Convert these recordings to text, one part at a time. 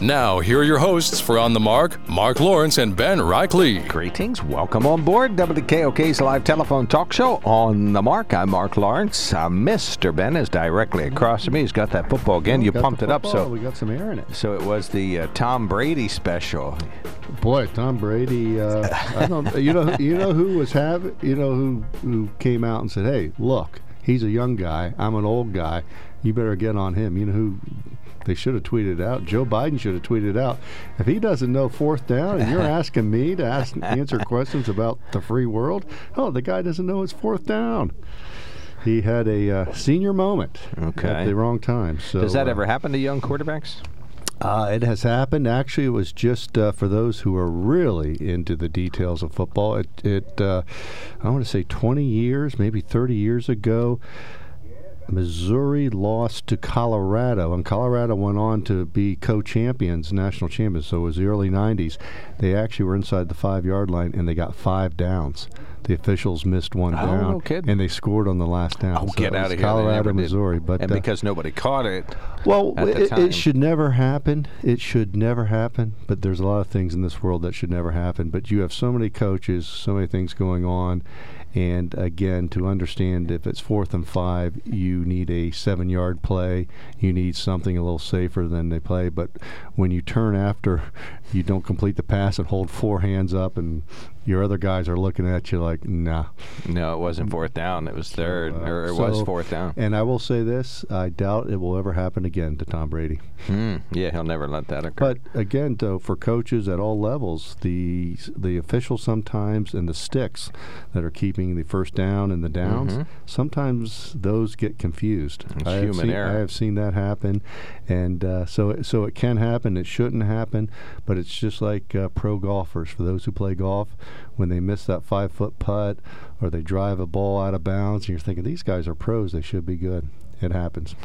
Now, here are your hosts for On the Mark, Mark Lawrence and Ben Reichley. Greetings. Welcome on board WKOK's live telephone talk show on the mark. I'm Mark Lawrence. Uh, Mr. Ben is directly across from me. He's got that football again. We you pumped it up, so we got some air in it. so it was the uh, Tom Brady special. Boy, Tom Brady. Uh, I don't. You know. You know who was have. You know who who came out and said, "Hey, look, he's a young guy. I'm an old guy. You better get on him." You know who. They should have tweeted out. Joe Biden should have tweeted out. If he doesn't know fourth down, and you're asking me to ask answer questions about the free world, oh, the guy doesn't know it's fourth down. He had a uh, senior moment Okay. at the wrong time. So Does that uh, ever happen to young quarterbacks? Uh, it has happened. Actually, it was just uh, for those who are really into the details of football. It, it uh, I want to say 20 years, maybe 30 years ago, Missouri lost to Colorado, and Colorado went on to be co-champions, national champions. So it was the early 90s. They actually were inside the five-yard line, and they got five downs. The officials missed one Oh, down, no and they scored on the last down. Oh, So get out of here. Colorado, did. Missouri, but and uh, because nobody caught it. well, it, it should never happen. It should never happen. But there's a lot of things in this world that should never happen. But you have so many coaches, so many things going on. And again, to understand if it's fourth and five, you need a seven yard play. You need something a little safer than they play. But when you turn after you don't complete the pass and hold four hands up, and your other guys are looking at you like, nah. No, it wasn't fourth down. It was third, Uh, or it was fourth down. And I will say this I doubt it will ever happen again to Tom Brady. Hmm. Yeah, he'll never let that occur. But again, though, for coaches at all levels, the the officials sometimes and the sticks that are keeping the first down and the downs, Mhm. sometimes those get confused. It's I have human seen, error. I have seen that happen, and uh, so it- so it can happen. It shouldn't happen, but it's just like uh, pro golfers. For those who play golf, when they miss that five foot putt or they drive a ball out of bounds, and you're thinking these guys are pros, they should be good. It happens.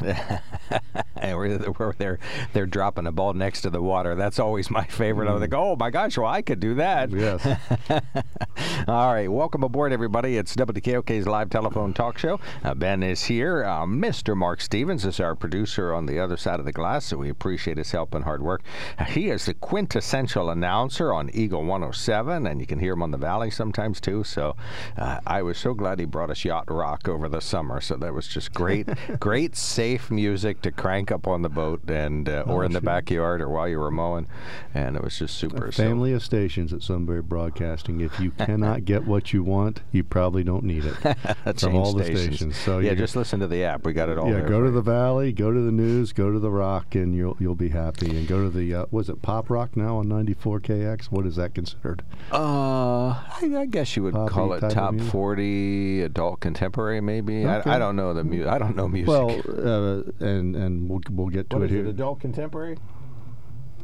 And where they're, where they're they're dropping a ball next to the water. That's always my favorite. I think, oh my gosh, well I could do that. Yes. All right, welcome aboard, everybody. It's WKOK's live telephone talk show. Uh, ben is here. Uh, Mr. Mark Stevens is our producer on the other side of the glass, so we appreciate his help and hard work. Uh, he is the quintessential announcer on Eagle 107, and you can hear him on the Valley sometimes too. So uh, I was so glad he brought us Yacht Rock over the summer. So that was just great, great, safe music to crank up on the boat and uh, or Oh, in the backyard or while you were mowing, and it was just super. So- family of stations at Sunbury Broadcasting. If you cannot get what you want, you probably don't need it from all the stations. So yeah, just listen to the app. We got it all. yeah, go to the Valley, go to the News, go to the Rock, and you'll you'll be happy. And go to the uh, was it Pop Rock now on 94KX? What is that considered? Uh, I, I guess you would Poppy call it top forty adult contemporary, maybe. Okay. I, I don't know the mu- I don't know music. Well, uh, and and we'll we'll get to what it is here. it? Adult contemporary?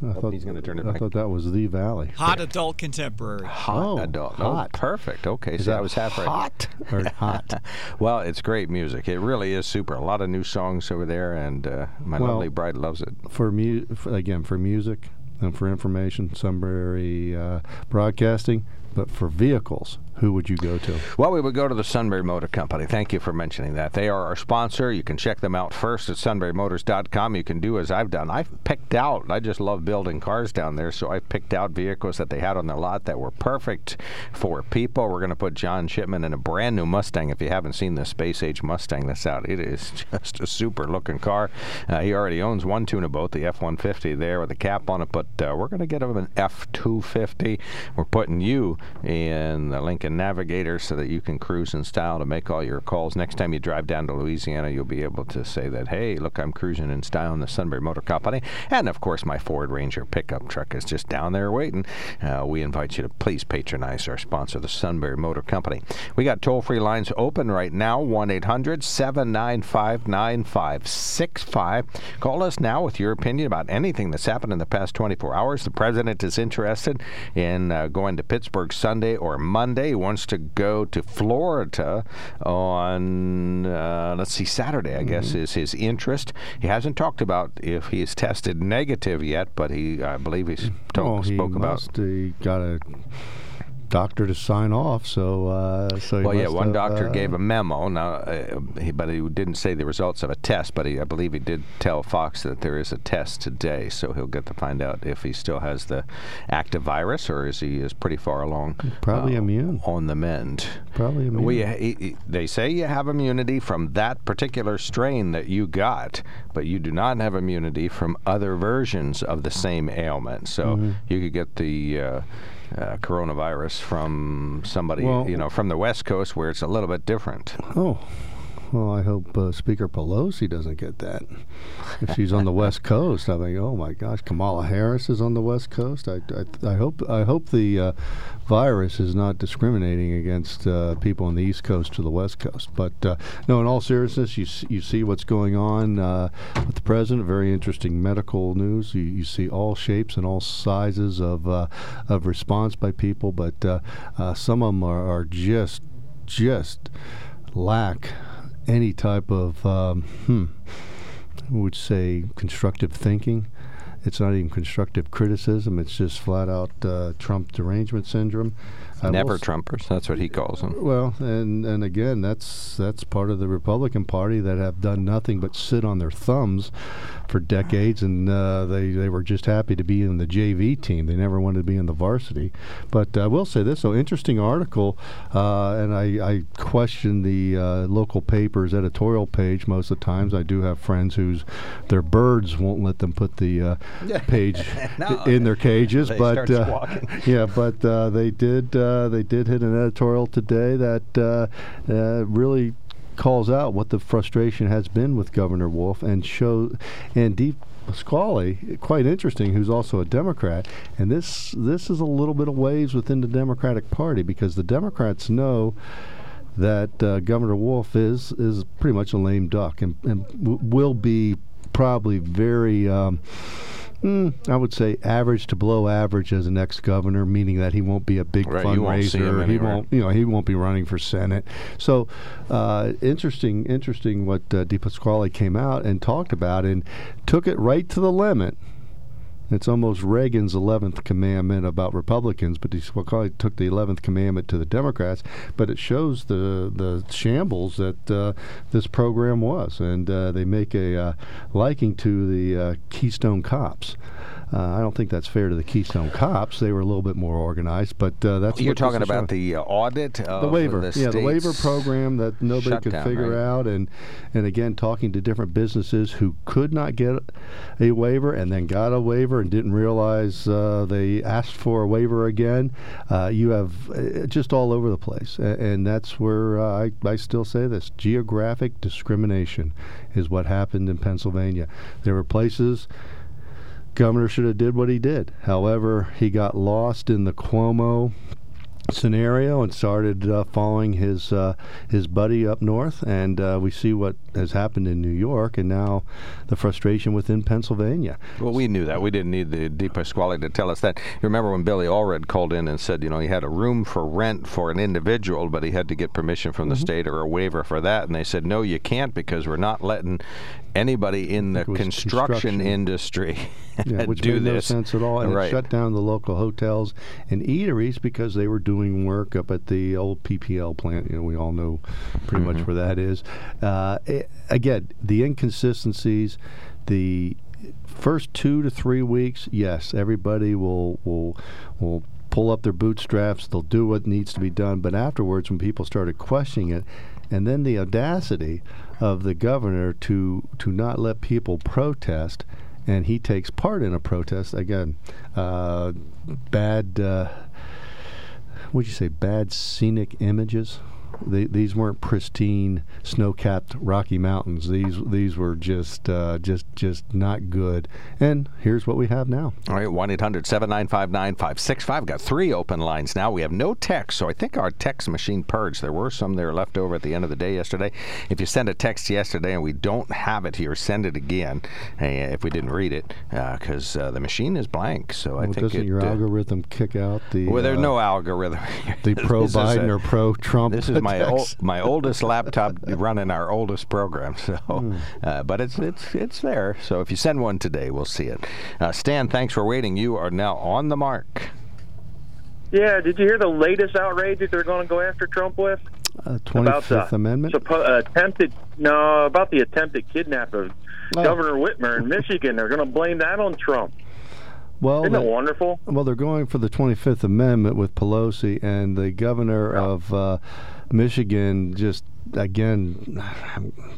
I Oh, he's gonna turn it I back. thought that was the Valley. Hot adult contemporary. Hot Oh, adult. hot. Oh, perfect. Okay, Is so that I was half right. hot or hot? Well, it's great music. It really is super. A lot of new songs over there, and uh, my Well- lovely bride loves it. for mu- again for music and for information, Sunbury uh, Broadcasting. But for vehicles, who would you go to? Well, we would go to the Sunbury Motor Company. Thank you for mentioning that. They are our sponsor. You can check them out first at sunburymotors.com. You can do as I've done. I've picked out, I just love building cars down there, so I picked out vehicles that they had on their lot that were perfect for people. We're going to put John Shipman in a brand new Mustang. If you haven't seen the Space Age Mustang that's out, it is just a super looking car. Uh, he already owns one tuna boat, the F 150 there with a cap on it, but uh, we're going to get him an F 250. We're putting you in the Lincoln Navigator so that you can cruise in style to make all your calls. Next time you drive down to Louisiana, you'll be able to say that, hey, look, I'm cruising in style in the Sunbury Motor Company. And of course, my Ford Ranger pickup truck is just down there waiting. Uh, we invite you to please patronize our sponsor, the Sunbury Motor Company. We got toll free lines open right now 1 800 795 9565. Call us now with your opinion about anything that's happened in the past 24 hours. The president is interested in uh, going to Pittsburgh Sunday or Monday. Wants to go to Florida on, uh, let's see, Saturday, I guess, is his interest. He hasn't talked about if he's tested negative yet, but he, I believe he's told, well, he spoke about. must, He got a doctor to sign off. So, uh, so Well, yeah, one have, doctor uh, gave a memo. Now, uh, he, but he didn't say the results of a test. But he, I believe he did tell Fox that there is a test today, so he'll get to find out if he still has the active virus or is he is pretty far along. Probably uh, immune. on the mend. Probably immune. We, he, he- they say you have immunity from that particular strain that you got, but you do not have immunity from other versions of the same ailment. So Mm-hmm. you could get the uh, coronavirus from somebody, Well- you know, from the West Coast where it's a little bit different. Oh, well, I hope uh, Speaker Pelosi doesn't get that. If she's on the West Coast, I think, oh my gosh, Kamala Harris is on the West Coast. I, I, I hope I hope the uh, virus is not discriminating against uh, people on the East Coast to the West Coast. But uh, no, in all seriousness, you you see what's going on uh, with the president. Very interesting medical news. You, you see all shapes and all sizes of uh, of response by people, but uh, uh, some of them are, are just just lack any type of um, hmm, I would say constructive thinking. It's not even constructive criticism. It's just flat out uh, Trump derangement syndrome. I Never Trumpers. That's what he calls them. well, and and again, that's that's part of the Republican Party that have done nothing but sit on their thumbs for decades, and uh, they they were just happy to be in the JV team. They never wanted to be in the varsity. But uh, I will say this: so interesting article, uh, and I, I question the uh, local paper's editorial page most of the times. I do have friends whose their birds won't let them put the uh, page No, in their cages, they but uh, yeah, but uh, they did uh, they did hit an editorial today that uh, uh, really calls out what the frustration has been with Governor Wolf and show and Deep Pasquale, quite interesting, who's also a Democrat, and this this is a little bit of waves within the Democratic Party because the Democrats know that uh, Governor Wolf is is pretty much a lame duck and, and w- will be probably very. Um, Mm, I would say average to below average as an ex-governor, meaning that he won't be a big Right, you won't fundraiser. he won't, you know, he won't be running for senate. So, uh, interesting, interesting what uh, Pasquale came out and talked about and took it right to the limit. It's almost Reagan's 11th commandment about Republicans, but DePasquale took the 11th commandment to the Democrats. But it shows the the shambles that uh, this program was, and uh, they make a uh, liking to the uh, Keystone Cops. Uh, I don't think that's fair to the Keystone Cops. They were a little bit more organized, but uh, that's You're talking about the uh, audit of the waiver, the yeah, the waiver program that nobody could figure right? out, and and again talking to different businesses who could not get a waiver and then got a waiver and didn't realize uh, they asked for a waiver again. Uh, you have uh, just all over the place, A- and that's where uh, I I still say this: geographic discrimination is what happened in Pennsylvania. There were places governor should have did what he did. However, he got lost in the Cuomo scenario and started uh, following his uh, his buddy up north, and uh, we see what has happened in New York, and now the frustration within Pennsylvania. Well, we knew that. We didn't need the DePasquale to tell us that. You remember when Billy Allred called in and said, you know, he had a room for rent for an individual, but he had to get permission from the Mm-hmm. state or a waiver for that. And they said, no, you can't because we're not letting anybody in the construction, construction. industry Yeah, which do made no this. sense at all, and right. it shut down the local hotels and eateries because they were doing work up at the old PPL plant. You know, we all know pretty Mm-hmm. much where that is. Uh, eh, again, the inconsistencies, the first two to three weeks, yes, everybody will will will pull up their bootstraps. They'll do what needs to be done, but afterwards, when people started questioning it, and then the audacity of the governor to to not let people protest and he takes part in a protest again. Uh, bad. Uh, would you say, bad scenic images. They, these weren't pristine, snow-capped Rocky Mountains. These these were just uh, just just not good. And here's what we have now. All right, 1 800 795 9565. Got three open lines now. We have no text, so I think our text machine purged. There were some there left over at the end of the day yesterday. If you send a text yesterday and we don't have it here, send it again uh, if we didn't read it, because uh, uh, the machine is blank. So I well, think doesn't it, your uh, algorithm kick out the? Well, there's uh, no algorithm. the pro Biden or pro Trump. This is my ol- my oldest laptop running our oldest program. So, Hmm. uh, but it's it's it's there. So if you send one today, we'll see it. Uh, Stan, thanks for waiting. You are now on the mark. Yeah, did you hear the latest outrage that they're going to go after Trump with? Uh, about 25th the Amendment. suppo- attempted no about the attempted kidnap of Oh. Governor Whitmer in Michigan. They're going to blame that on Trump. well, Isn't they- that wonderful? Well, they're going for the 25th Amendment with Pelosi and the governor of uh, Michigan. Just again,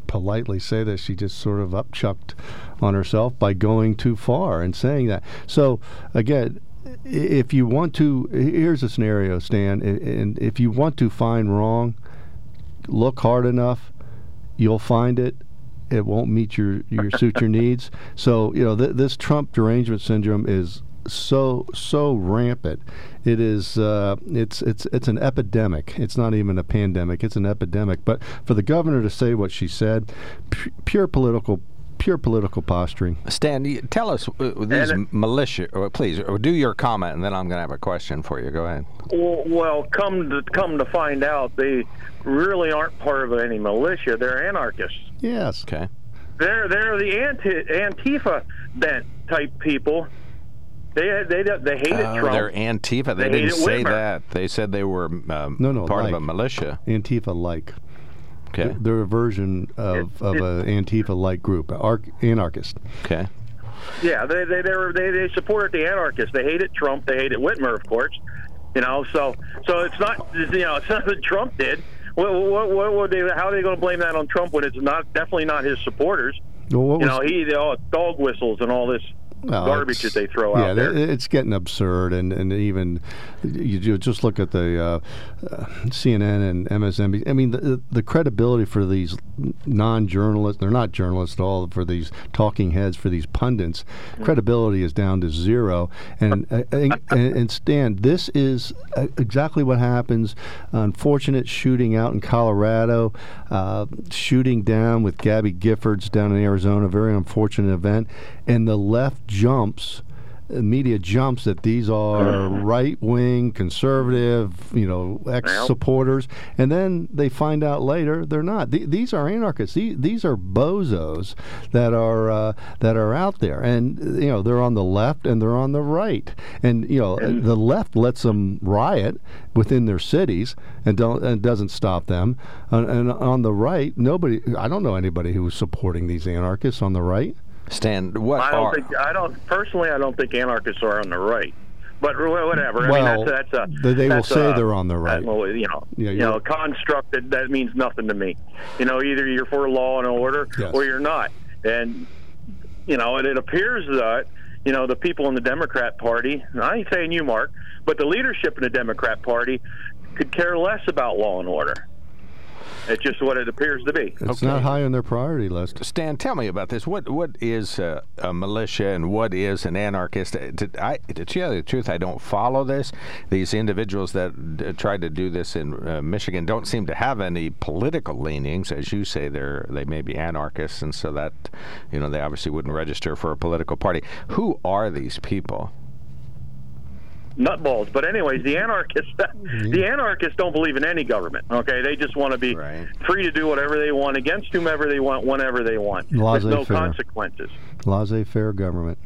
politely say this, she just sort of upchucked on herself by going too far and saying that. So again. If you want to, here's a scenario, Stan. And if you want to find wrong, look hard enough, you'll find it. It won't meet your your suit your needs. So you know th- this Trump derangement syndrome is so so rampant. It is uh, it's it's it's an epidemic. It's not even a pandemic. It's an epidemic. But for the governor to say what she said, pu- pure political pure political posturing. Stan, tell us uh, these And- militia. Or please, or do your comment, and then I'm going to have a question for you. Go ahead. Well, well, come to come to find out, they really aren't part of any militia. They're anarchists. Yes. Okay. They're they're the anti Antifa bent type people. They they they hated Oh, Trump. they're Antifa. They, They didn't say Whitmer. that. They said they were um, No, no, part of a militia. Antifa like. Okay. They're a version of, of it- a Antifa like group, arc, anarchist. Okay. Yeah, they they they, were, they they supported the anarchists. They hated Trump. They hated Whitmer, of course. You know, so so it's not you know it's not that Trump did. What what what would they? How are they going to blame that on Trump when it's not definitely not his supporters? Well, what You was- know, he the all dog whistles and all this Well, garbage that they throw yeah, out there. th- it's getting absurd, and, and even you, you just look at the uh, uh, CNN and MSNBC. I mean, the, the credibility for these non-journalists—they're not journalists at all—for these talking heads, for these pundits, credibility is down to zero. And uh, and, and Stan, this is uh, exactly what happens. Unfortunate shooting out in Colorado, uh, shooting down with Gabby Giffords down in Arizona. Very unfortunate event, and the left jumps. The media jumps that these are mm-hmm. right wing, conservative, you know, ex supporters, and then they find out later they're not. Th- these are anarchists. These, these are bozos that are uh, that are out there, and you know they're on the left and they're on the right, and you know mm-hmm. the left lets them riot within their cities and don't and doesn't stop them, and, and on the right, nobody. I don't know anybody who's supporting these anarchists on the right. Stan, what I don't are think I don't personally. I don't think anarchists are on the right. But wh- whatever. I Well, mean, that's, that's a. they- they will say a- they're on the right. that- well, you know, Yeah, you know, constructed. That means nothing to me. You know, either you're for law and order Yes. or you're not. And you know, and it appears that you know the people in the Democrat Party. and I ain't saying you, Mark, but the leadership in the Democrat Party could care less about law and order. It's just what it appears to be. It's Okay. not high on their priority list. Stan, tell me about this. What what is uh, a militia and what is an anarchist? Uh, To, I, to tell you the truth, I don't follow this. These individuals that d- tried to do this in uh, Michigan don't seem to have any political leanings, as you say. They're they may be anarchists, and so that you know they obviously wouldn't register for a political party. Who are these people? Nutballs. But anyways, the anarchists, the anarchists don't believe in any government. Okay, they just want to be Right. free to do whatever they want against whomever they want, whenever they want. There's no Laissez-faire. consequences. Laissez-faire government.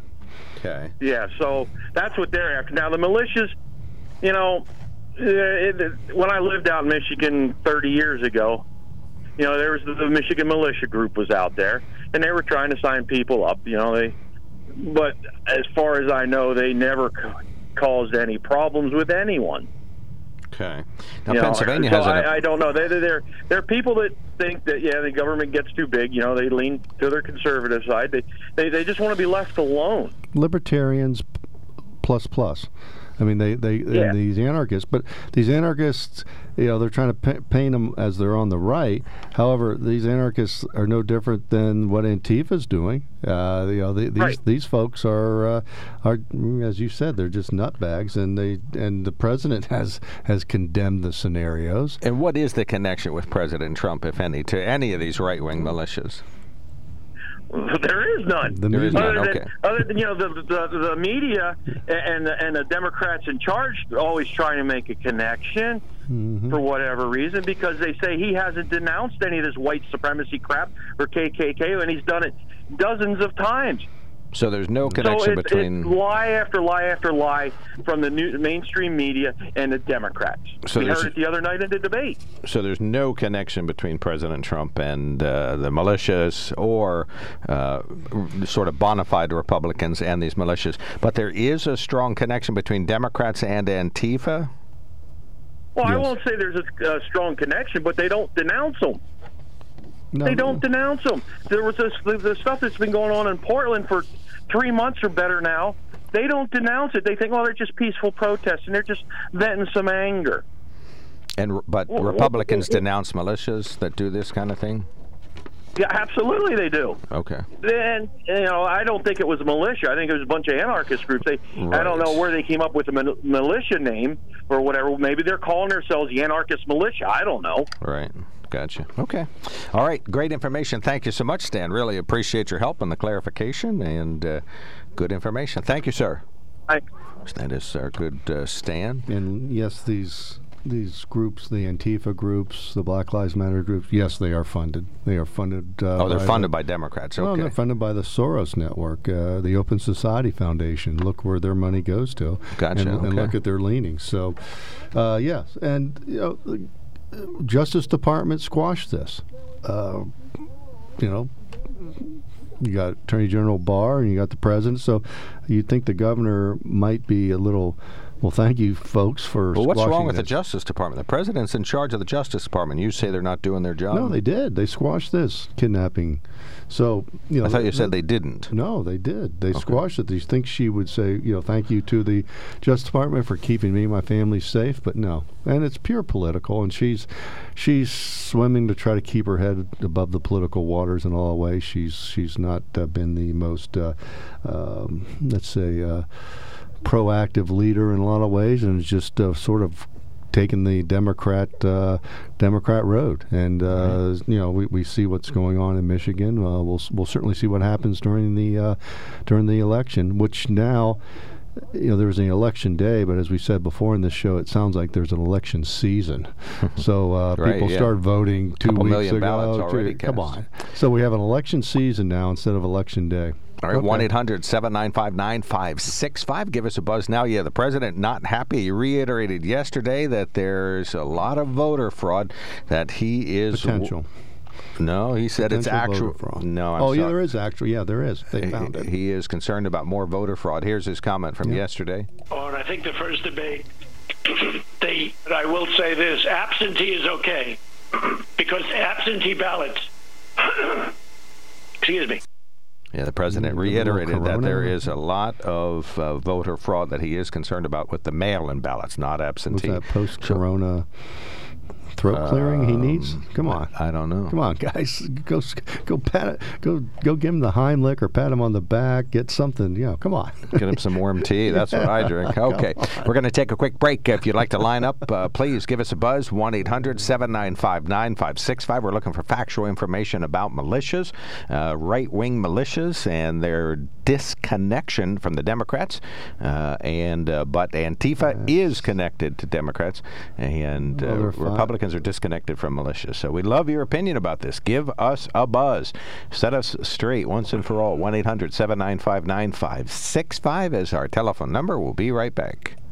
Okay. Yeah, so that's what they're after. Now the militias, you know, uh, it, when I lived out in Michigan 30 years ago, you know, there was the, the Michigan militia group was out there, and they were trying to sign people up. You know, they, but as far as I know, they never ca- caused any problems with anyone. Okay. Now You know, Pennsylvania so has an. I, I don't know. They, they- they're they're people that think that yeah, the government gets too big. You know, they lean to their conservative side. They they, they just want to be left alone. Libertarians plus plus. I mean, they they Yeah. these anarchists, but these anarchists, you know, they're trying to pa- paint them as they're on the right. However, these anarchists are no different than what Antifa's doing. Uh, you know, the, these Right. these folks are uh, are, as you said, they're just nutbags, and they and the president has has condemned the scenarios. And what is the connection with President Trump, if any, to any of these right wing militias? There is none. The none, other than, okay. other than you know the the, the media and the, and the Democrats in charge always trying to make a connection Mm-hmm. for whatever reason because they say he hasn't denounced any of this white supremacy crap or KKK and he's done it dozens of times. So there's no So connection it's, between. it's lie after lie after lie from the new, mainstream media and the Democrats. So we heard it the other night in the debate. So there's no connection between President Trump and uh, the militias or uh, sort of bona fide Republicans and these militias. But there is a strong connection between Democrats and Antifa. Well, I won't say there's a, strong connection, but they don't denounce them. No, They don't denounce them. There was this the, the stuff that's been going on in Portland for three months or better now. They don't denounce it. They think, well, they're just peaceful protests and they're just venting some anger. And but Well, Republicans well, denounce militias that do this kind of thing. Yeah, absolutely they do. Okay. Then you know, I don't think it was a militia. I think it was a bunch of anarchist groups. They, I don't know where they came up with the militia name or whatever. Maybe they're calling themselves the anarchist militia. I don't know. Right. Gotcha. Okay. All right. Great information. Thank you so much, Stan. Really appreciate your help and the clarification and uh, good information. Thank you, sir. I, That is our good uh, Stan. And yes, these these groups, the Antifa groups, the Black Lives Matter groups, yes, they are funded. They are funded. Uh, Oh, they're by funded the, by Democrats. Well, Okay. they're funded by the Soros Network, uh, the Open Society Foundation. Look where their money goes to, Gotcha, and, and look at their leanings. So, uh, yes, and you know, the Justice Department squashed this. Uh, you know, you got Attorney General Barr and you got the president. So, you'd think the governor might be a little. Well, thank you, folks, for. Well, what's wrong with the. Justice Department? The president's in charge of the Justice Department. You say they're not doing their job. No, they did. They squashed this kidnapping. So, you know, I thought you the- said they didn't. No, they did. They squashed it. Do you think she would say, you know, thank you to the Justice Department for keeping me and my family safe? But no, and it's pure political, and she's she's swimming to try to keep her head above the political waters in all ways. She's she's not uh, been the most, uh, um, let's say, uh, proactive leader in a lot of ways, and is just uh, sort of taken the Democrat uh, Democrat road, and uh, you know we, we see what's going on in Michigan. Uh, we'll we'll certainly see what happens during the uh, during the election, which now. You know, there's an election day, but as we said before in this show, it sounds like there's an election season. so uh, Right, people yeah. start voting two Couple weeks ago. ballots already Come cast. on. So we have an election season now instead of election day. All right, 1 800 795 9565. Give us a buzz now. Yeah, the president not happy. He reiterated yesterday that there's a lot of voter fraud, that he is. Potential. No, he said it's actual. fraud. No, I'm oh, yeah, there is actual. Yeah, there is. They found he, it. he is concerned about more voter fraud. Here's his comment from yesterday. on I think the first debate. they, I will say this: absentee is okay because absentee ballots. excuse me. Yeah, the president reiterated that there is a lot of uh, voter fraud that he is concerned about with the mail-in ballots, not Was absentee. that post-corona throat clearing he needs? Um, Come on. I don't know. Come on, guys. Go go pat it. Go go give him the Heimlich or pat him on the back. Get something. You know, come on. Get him some warm tea. That's what I drink. Okay. We're going to take a quick break. If you'd like to line up, uh, please give us a buzz 1 800 795 9565. We're looking for factual information about militias, uh, right wing militias, and their disconnection from the Democrats. Uh, and uh, But Antifa is connected to Democrats, and uh. Republicans are disconnected from militias. So we'd love your opinion about this. Give us a buzz. Set us straight once and for all. 1 800 795 9565 is our telephone number. We'll be right back.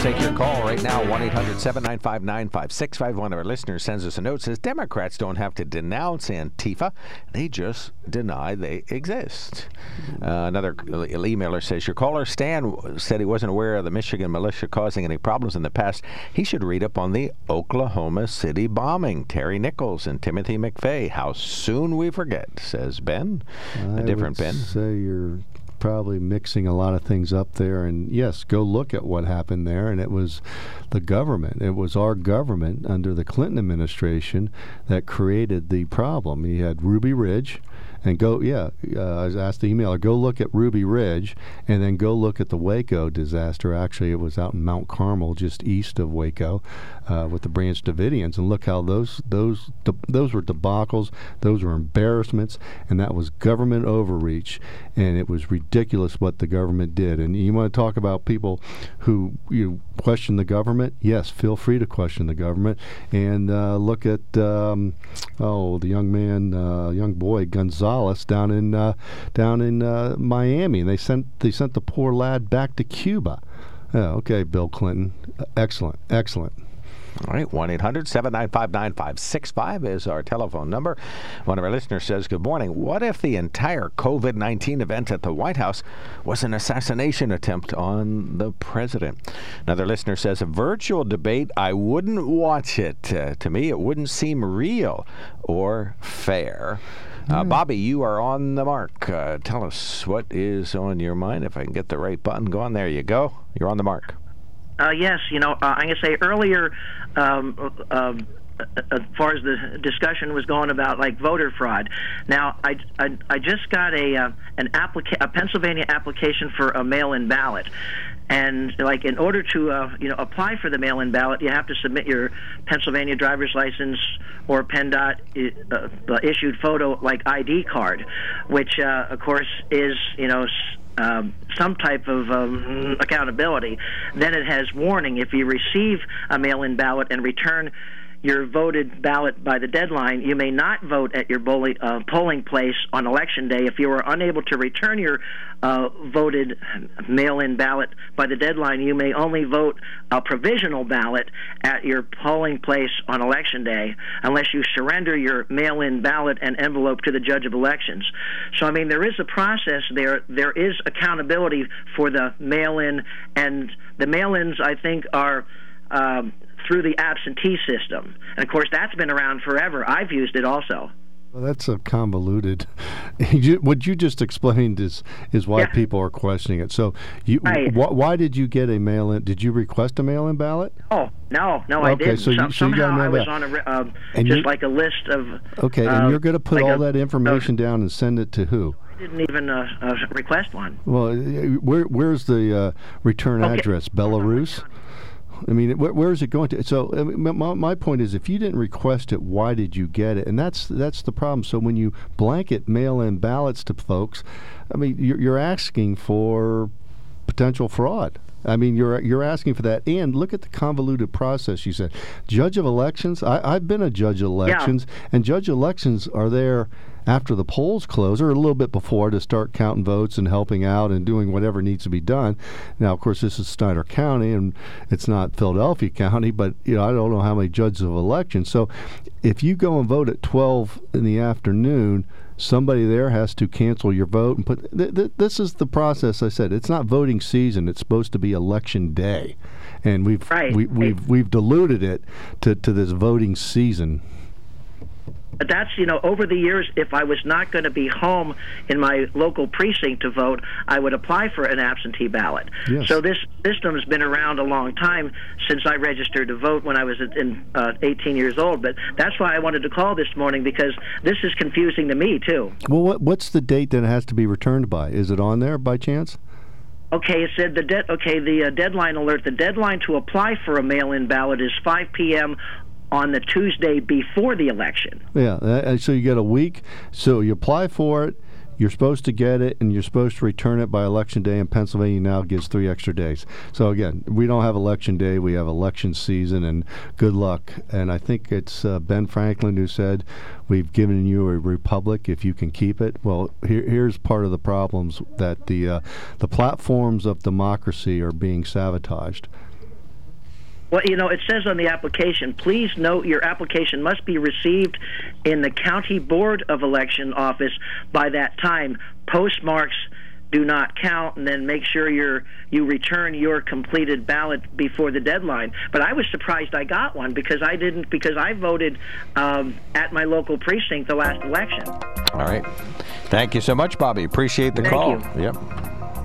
We'll take your call right now, 1 800 795 9565. One of our listeners sends us a note says Democrats don't have to denounce Antifa, they just deny they exist. Uh, another emailer says Your caller, Stan, said he wasn't aware of the Michigan militia causing any problems in the past. He should read up on the Oklahoma City bombing. Terry Nichols and Timothy McVeigh. How soon we forget, says Ben. I a different Ben. Say you're probably mixing a lot of things up there. And yes, go look at what happened there. And it was the government. It was our government under the Clinton administration that created the problem. You had Ruby Ridge. And go, yeah. Uh, I was asked the emailer, go look at Ruby Ridge, and then go look at the Waco disaster. Actually, it was out in Mount Carmel, just east of Waco, uh, with the Branch Davidians, and look how those those de- those were debacles, those were embarrassments, and that was government overreach, and it was ridiculous what the government did. And you want to talk about people who you question the government? Yes, feel free to question the government, and uh, look at um, oh the young man, uh, young boy Gonzalez down in uh, down in uh, Miami, and they sent they sent the poor lad back to Cuba. Yeah, okay, Bill Clinton, excellent, excellent. All right, 1 800 795 9565 is our telephone number. One of our listeners says, Good morning. What if the entire COVID 19 event at the White House was an assassination attempt on the president? Another listener says, A virtual debate, I wouldn't watch it. Uh, to me, it wouldn't seem real or fair. Uh, Bobby, you are on the mark. Uh, tell us what is on your mind. If I can get the right button going, there you go. You're on the mark. Uh, yes, you know, uh, I'm going to say earlier, um, um, as far as the discussion was going about like voter fraud. Now, I, I, I just got a uh, an applica- a Pennsylvania application for a mail-in ballot, and like in order to uh, you know apply for the mail-in ballot, you have to submit your Pennsylvania driver's license or PennDOT uh, uh, issued photo like ID card, which uh, of course is you know. Um, some type of um, accountability. Then it has warning if you receive a mail in ballot and return your voted ballot by the deadline, you may not vote at your uh, polling place on election day. If you are unable to return your uh, voted mail in ballot by the deadline, you may only vote a provisional ballot at your polling place on election day unless you surrender your mail in ballot and envelope to the judge of elections. So, I mean, there is a process there. There is accountability for the mail in, and the mail ins, I think, are. Um, through the absentee system. And of course, that's been around forever. I've used it also. Well, that's a convoluted. what you just explained is is why Yeah. people are questioning it. So, you Right. wh- why did you get a mail in? Did you request a mail in ballot? Oh no, no, I Okay, didn't. so you- Some- so you got somehow I was on a um, And just like a list of. Okay, uh, and you're going to put like all a- that information down and send it to who? I didn't even uh, uh, request one. Well, uh, where where's the uh, return Okay. address? Belarus. I mean, where, where is it going to? So, I mean, my, my point is, if you didn't request it, why did you get it? And that's that's the problem. So, when you blanket mail-in ballots to folks, I mean, you're, you're asking for potential fraud. I mean, you're you're asking for that. And look at the convoluted process. You said, judge of elections. I, I've been a judge of elections, and judge elections are there after the polls close or a little bit before to start counting votes and helping out and doing whatever needs to be done. Now, of course, this is Snyder County and it's not Philadelphia County, but you know I don't know how many judges of elections. So, if you go and vote at 12 in the afternoon somebody there has to cancel your vote and put th- th- this is the process i said it's not voting season it's supposed to be election day and we've Right. we, we've we've diluted it to, to this voting season that's you know over the years, if I was not going to be home in my local precinct to vote, I would apply for an absentee ballot. Yes. So this system has been around a long time since I registered to vote when I was in uh, 18 years old. But that's why I wanted to call this morning because this is confusing to me too. Well, what, what's the date that it has to be returned by? Is it on there by chance? Okay, it said the de- okay the uh, deadline alert. The deadline to apply for a mail-in ballot is 5 p.m. on the Tuesday before the election. Yeah, uh, so you get a week. So you apply for it. You're supposed to get it, and you're supposed to return it by election day. And Pennsylvania now gives three extra days. So again, we don't have election day; we have election season. And good luck. And I think it's uh, Ben Franklin who said, "We've given you a republic if you can keep it." Well, here, here's part of the problems that the uh, the platforms of democracy are being sabotaged. Well, you know, it says on the application, please note your application must be received in the County Board of Election office by that time. Postmarks do not count, and then make sure you're, you return your completed ballot before the deadline. But I was surprised I got one because I didn't, because I voted um, at my local precinct the last election. All right. Thank you so much, Bobby. Appreciate the Thank call. you. Yep.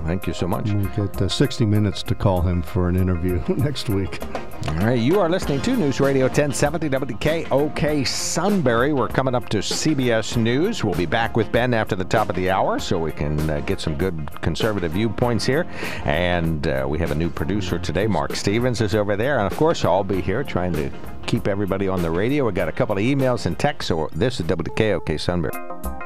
Thank you so much. We get uh, 60 minutes to call him for an interview next week. All right, you are listening to News Radio 1070 WKOK Sunbury. We're coming up to CBS News. We'll be back with Ben after the top of the hour so we can uh, get some good conservative viewpoints here. And uh, we have a new producer today. Mark Stevens is over there. And of course, I'll be here trying to keep everybody on the radio. We got a couple of emails and texts. So this is WKOK Sunbury.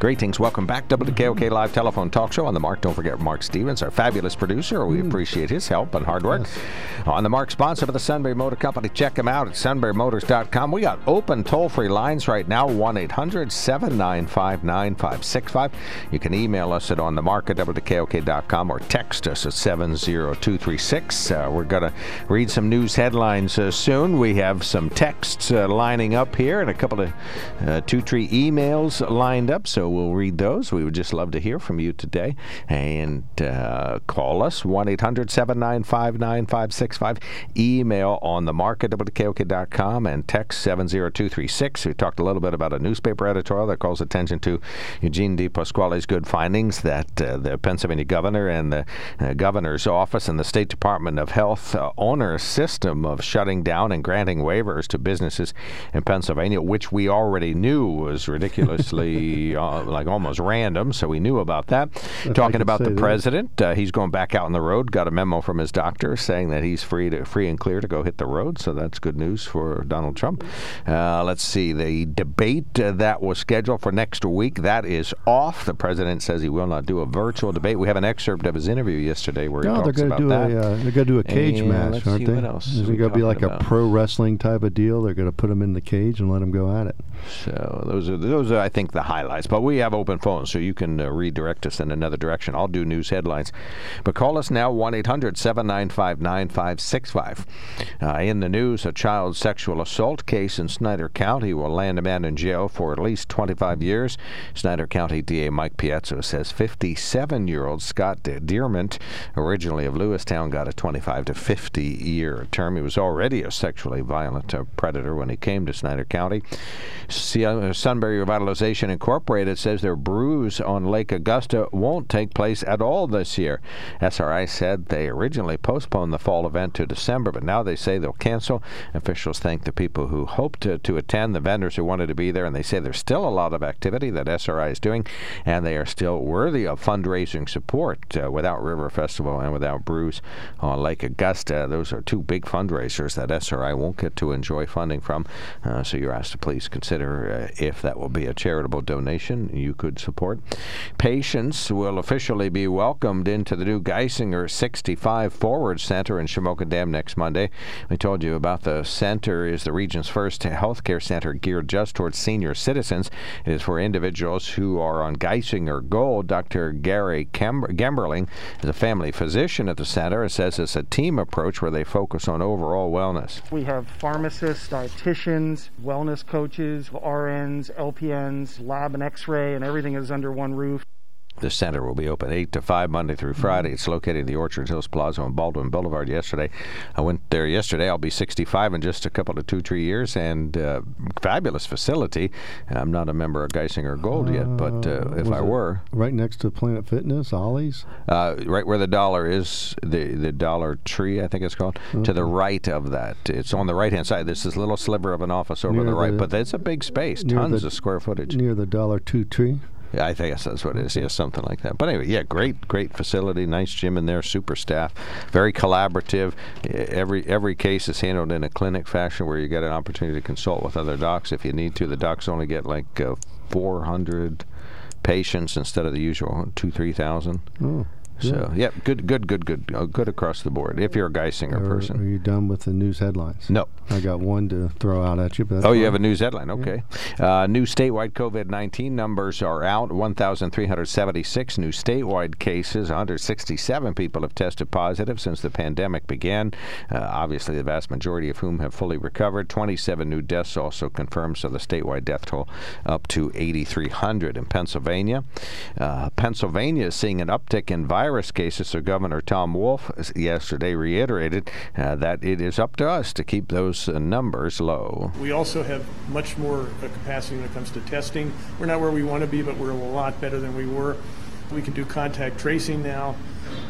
Greetings. Welcome back to WKOK Live Telephone Talk Show on the Mark. Don't forget Mark Stevens, our fabulous producer. We appreciate his help and hard work. On the Mark, sponsor of the Sunbury Motor Company. Check him out at sunburymotors.com. We got open toll free lines right now 1 800 795 9565. You can email us at on the mark at WKOK.com or text us at 70236. Uh, we're going to read some news headlines uh, soon. We have some texts uh, lining up here and a couple of uh, two tree emails lined up. So we'll read those. We would just love to hear from you today. And uh, call us 1 800 795 9565. Email on the mark at WKOK.com and text 70236. We talked a little bit about a newspaper editorial that calls attention to Eugene DePasquale's good findings that uh, the Pennsylvania governor and the uh, governor's office and the State Department of Health uh, a system of shutting down and granting waivers to businesses in Pennsylvania, which we already knew was ridiculously uh, like almost random. So we knew about that. I Talking about the that. president, uh, he's going back out on the road. Got a memo from his doctor saying that he's free to free and clear to go hit the road. So that's good news for Donald Trump. Uh, let's see the debate uh, that was scheduled for next week that is off. The president says he will not do a virtual debate. We have an excerpt of his interview yesterday where he No, they're talks going to about do that. a uh, they're going to do a cage And match, aren't they? Is it going to be like talking a pro wrestling type of deal? They're going to put him in the cage and let him go at it. So those are those are I think the highlights. But we have open phones, so you can uh, redirect us in another direction. I'll do news headlines, but call us now one 795 9565 Uh, In the news, a child sexual assault case in Snyder County will land a man in jail for at least 25 years. Snyder County DA Mike Piazza says 57-year-old Scott De- Dearmont, originally of Lewistown, got a 25 to 50 year term. He was already a sexually violent uh, predator when he came to Snyder County. Uh, Sunbury Revitalization Incorporated says their brews on Lake Augusta won't take place at all this year. SRI said they originally postponed the fall event to December, but now they say they'll cancel. Officials thank the people who hoped to, to attend, the vendors who wanted to be there, and they say there's still a lot of activity that SRI is doing, and they are still worthy of fundraising support. Uh, without River Festival and without Brews on Lake Augusta, those are two big fundraisers that SRI won't get to enjoy funding from. Uh, so you're asked to please consider uh, if that will be a charitable donation you could support. Patients will officially be welcomed into the new Geisinger 65 Forward Center in Shamokin Dam next Monday. We told you about the center is the region's first healthcare center geared just towards senior citizens. It is for individuals who are on Geisinger Gold. Dr. Gary Gemberling is a family physician at the center and says it's a team approach where they focus on overall wellness. We have pharmacists, dietitians, wellness coaches, RNs, LPNs, lab and x-ray, and everything is under one roof. The center will be open 8 to 5 Monday through Friday. It's located in the Orchard Hills Plaza on Baldwin Boulevard yesterday. I went there yesterday. I'll be 65 in just a couple of two, three years, and uh, fabulous facility. I'm not a member of Geisinger Gold yet, but uh, if I were. Right next to Planet Fitness, Ollie's? Uh, right where the dollar is, the, the Dollar Tree, I think it's called, okay. to the right of that. It's on the right hand side. There's this little sliver of an office over near the right, the, but it's a big space, tons the, of square footage. Near the Dollar Two Tree? I think that's what it is. Yeah, something like that. But anyway, yeah, great, great facility, nice gym in there, super staff, very collaborative. Every every case is handled in a clinic fashion where you get an opportunity to consult with other docs if you need to. The docs only get like uh, 400 patients instead of the usual two, three thousand. Oh. So yeah, good, good, good, good, uh, good across the board. If you're a Geisinger are, person, are you done with the news headlines? No, I got one to throw out at you. oh, fine. you have a news headline? Okay. Yeah. Uh, new statewide COVID-19 numbers are out. 1,376 new statewide cases. 167 people have tested positive since the pandemic began. Uh, obviously, the vast majority of whom have fully recovered. 27 new deaths also confirmed, so the statewide death toll up to 8,300 in Pennsylvania. Uh, Pennsylvania is seeing an uptick in virus virus cases, so Governor Tom Wolf yesterday reiterated uh, that it is up to us to keep those uh, numbers low. We also have much more uh, capacity when it comes to testing. We're not where we want to be, but we're a lot better than we were. We can do contact tracing now.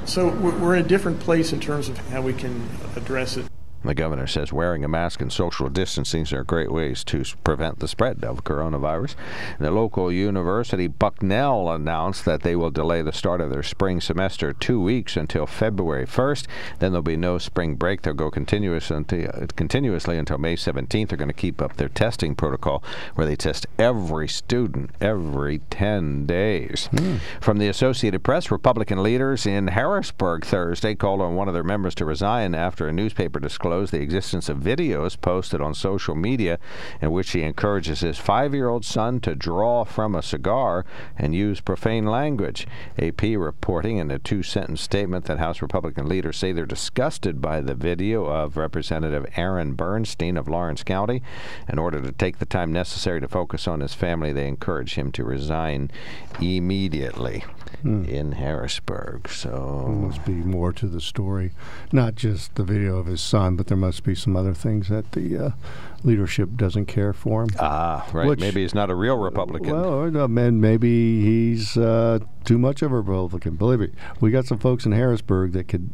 So we're in a different place in terms of how we can address it. The governor says wearing a mask and social distancing are great ways to prevent the spread of coronavirus. The local university, Bucknell, announced that they will delay the start of their spring semester two weeks until February 1st. Then there'll be no spring break. They'll go continuous until, continuously until May 17th. They're going to keep up their testing protocol where they test every student every 10 days. Mm. From the Associated Press, Republican leaders in Harrisburg Thursday called on one of their members to resign after a newspaper disclosed disclosed the existence of videos posted on social media in which he encourages his five year old son to draw from a cigar and use profane language. AP reporting in a two sentence statement that House Republican leaders say they're disgusted by the video of Representative Aaron Bernstine of Lawrence County. In order to take the time necessary to focus on his family, they encourage him to resign immediately hmm. in Harrisburg. So there must be more to the story, not just the video of his son, but there must be some other things that the uh, leadership doesn't care for him. Ah, right. Which, maybe he's not a real Republican. Well, and maybe he's uh, too much of a Republican. Believe me, we got some folks in Harrisburg that could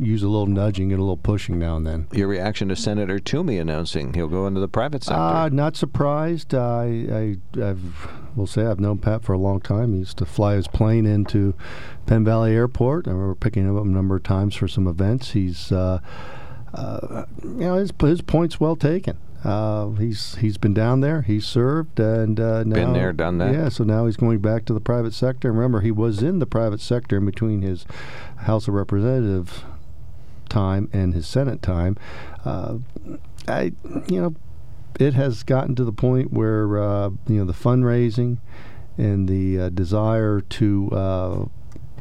use a little nudging and a little pushing now and then. Your reaction to Senator Toomey announcing he'll go into the private sector? Uh, not surprised. I, I, I've, will say I've known Pat for a long time. He used to fly his plane into Penn Valley Airport. I remember picking him up a number of times for some events. He's uh, uh, you know, his, his point's well taken. Uh, he's he's been down there. He's served and uh, now been there, done that. Yeah, so now he's going back to the private sector. Remember, he was in the private sector in between his House of Representative time and his Senate time. Uh, I, you know, it has gotten to the point where uh, you know the fundraising and the uh, desire to uh,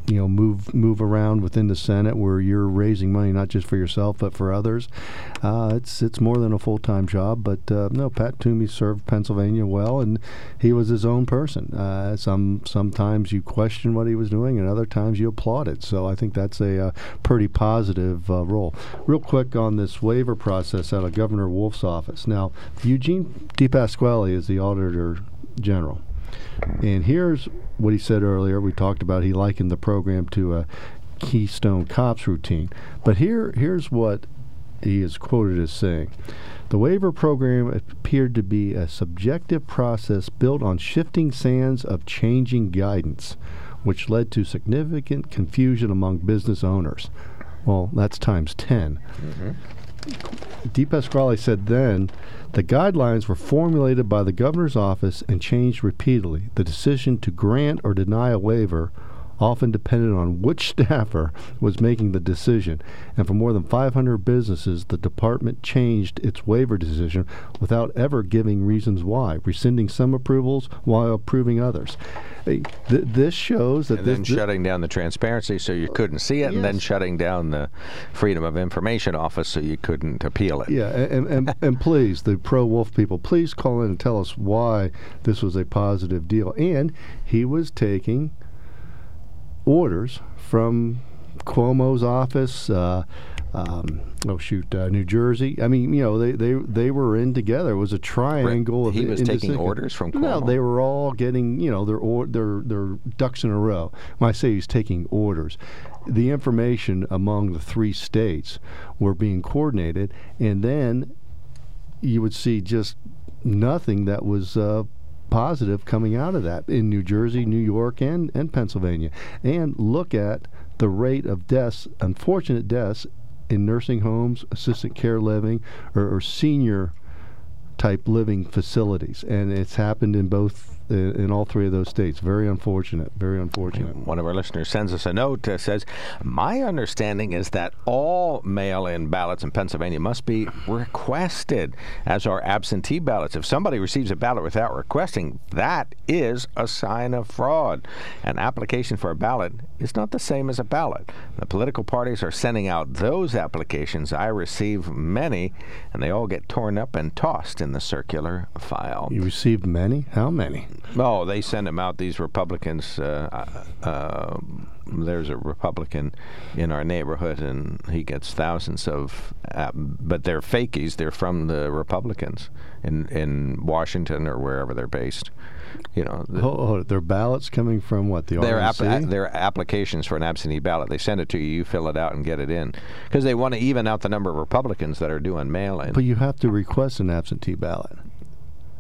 you know move move around within the Senate where you're raising money not just for yourself but for others. Uh, it's it's more than a full time job, but uh, no, Pat Toomey served Pennsylvania well, and he was his own person. Uh, some sometimes you question what he was doing, and other times you applaud it. So I think that's a uh, pretty positive uh, role. Real quick on this waiver process out of Governor Wolf's office. Now Eugene DePasquale is the Auditor General. And here's what he said earlier. We talked about he likened the program to a Keystone Cops routine. But here, here's what he is quoted as saying. The waiver program appeared to be a subjective process built on shifting sands of changing guidance, which led to significant confusion among business owners. Well, that's times 10. Mm-hmm. DePasquale said then the guidelines were formulated by the governor's office and changed repeatedly. The decision to grant or deny a waiver often depended on which staffer was making the decision. And for more than 500 businesses, the department changed its waiver decision without ever giving reasons why, rescinding some approvals while approving others. Hey, th- this shows that and this then thi- shutting down the transparency so you couldn't see it, and then shutting down the Freedom of Information Office so you couldn't appeal it. Yeah, and, and, and please, the pro wolf people, please call in and tell us why this was a positive deal. And he was taking orders from Cuomo's office. Uh, um, oh shoot, uh, New Jersey. I mean, you know, they, they they were in together. It was a triangle. of he was in taking orders from Cuomo. No, they were all getting, you know, their or, their their ducks in a row. When I say he's taking orders, the information among the three states were being coordinated, and then you would see just nothing that was uh, positive coming out of that in New Jersey, New York, and, and Pennsylvania. And look at the rate of deaths, unfortunate deaths, in nursing homes, assisted care living, or, or senior type living facilities. And it's happened in both. Uh, In all three of those states, very unfortunate. Very unfortunate. One of our listeners sends us a note that says, My understanding is that all mail in ballots in Pennsylvania must be requested, as are absentee ballots. If somebody receives a ballot without requesting, that is a sign of fraud. An application for a ballot is not the same as a ballot. The political parties are sending out those applications. I receive many, and they all get torn up and tossed in the circular file. You received many? How many? Oh, they send them out. These Republicans. Uh, uh, uh, there's a Republican in our neighborhood, and he gets thousands of. Uh, but they're fakies. They're from the Republicans in in Washington or wherever they're based. You know, the, Oh, oh, their ballots coming from what? The their, app- their applications for an absentee ballot. They send it to you. You fill it out and get it in because they want to even out the number of Republicans that are doing mail-in. But you have to request an absentee ballot.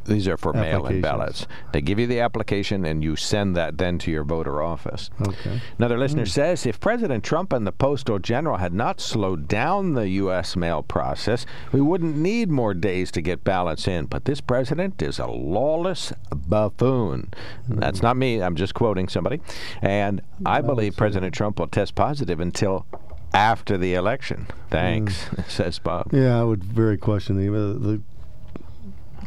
These are for mail-in ballots. They give you the application, and you send that then to your voter office. Okay. Another listener hmm. says if President Trump and the Postal General had not slowed down the U.S. mail process, we wouldn't need more days to get ballots in. But this president is a lawless buffoon. And That's not me. I'm just quoting somebody. And I believe President Trump will test positive until after the election. Thanks, hmm. says Bob. Yeah, I would very question the the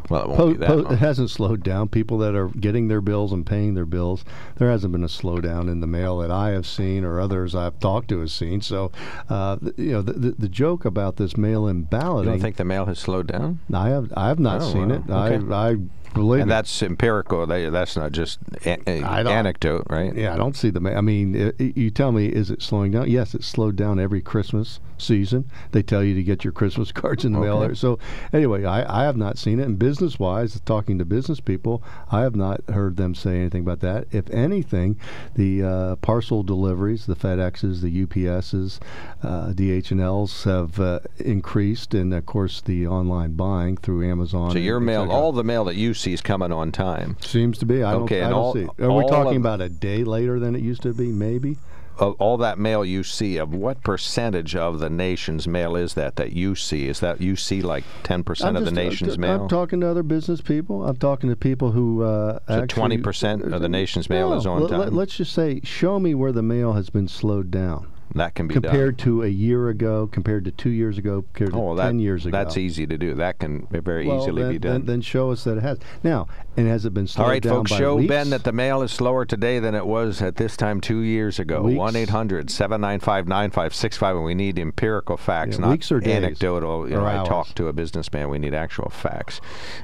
Well, it won't po- po- it hasn't slowed down. People that are getting their bills and paying their bills, there hasn't been a slowdown in the mail that I have seen or others I've talked to have seen. So, uh, th- you know, the, the, the joke about this mail-in You balloting, don't think the mail has slowed down? I have I have not Oh, seen wow. it. Okay. I I believe And me. that's empirical. They, that's not just a, a- I don't- anecdote, right? Yeah, I don't see the. Ma- I mean, i i you tell me, is it slowing down? Yes, it's slowed down every Christmas season. They tell you to get your Christmas cards in the mail. Okay. there. So anyway, I, I have not seen it. And business wise, talking to business people, I have not heard them say anything about that. If anything, the uh, parcel deliveries, the FedExes, the UPSs, uh, DHLs have uh, increased, and of course the online buying through Amazon. So your mail, all the mail that you see is coming on time. seems to be. I don't. Okay, I don't all, see. Are we talking about a day later than it used to be? Maybe. Of all that mail you see, of what percentage of the nation's mail is that that you see? Is that you see like ten percent of the uh, nation's t- mail? I'm talking to other business people. I'm talking to people who. Uh, So actually- 20% of the nation's mail No, is on let- time? let's just say, show me where the mail has been slowed down that can be compared to a year ago, compared to two years ago, compared done. to Oh, that, ten years ago. That's easy to do. That can very Well, easily then, be done. Then, then show us that it has. Now, and has it been slowed All right, down folks, by show weeks? Ben that the mail is slower today than it was at this time two years ago. Weeks? 1 800 795 9565. And we need empirical facts, Yeah, not weeks or days? anecdotal. You know, I talked to a businessman. We need actual facts.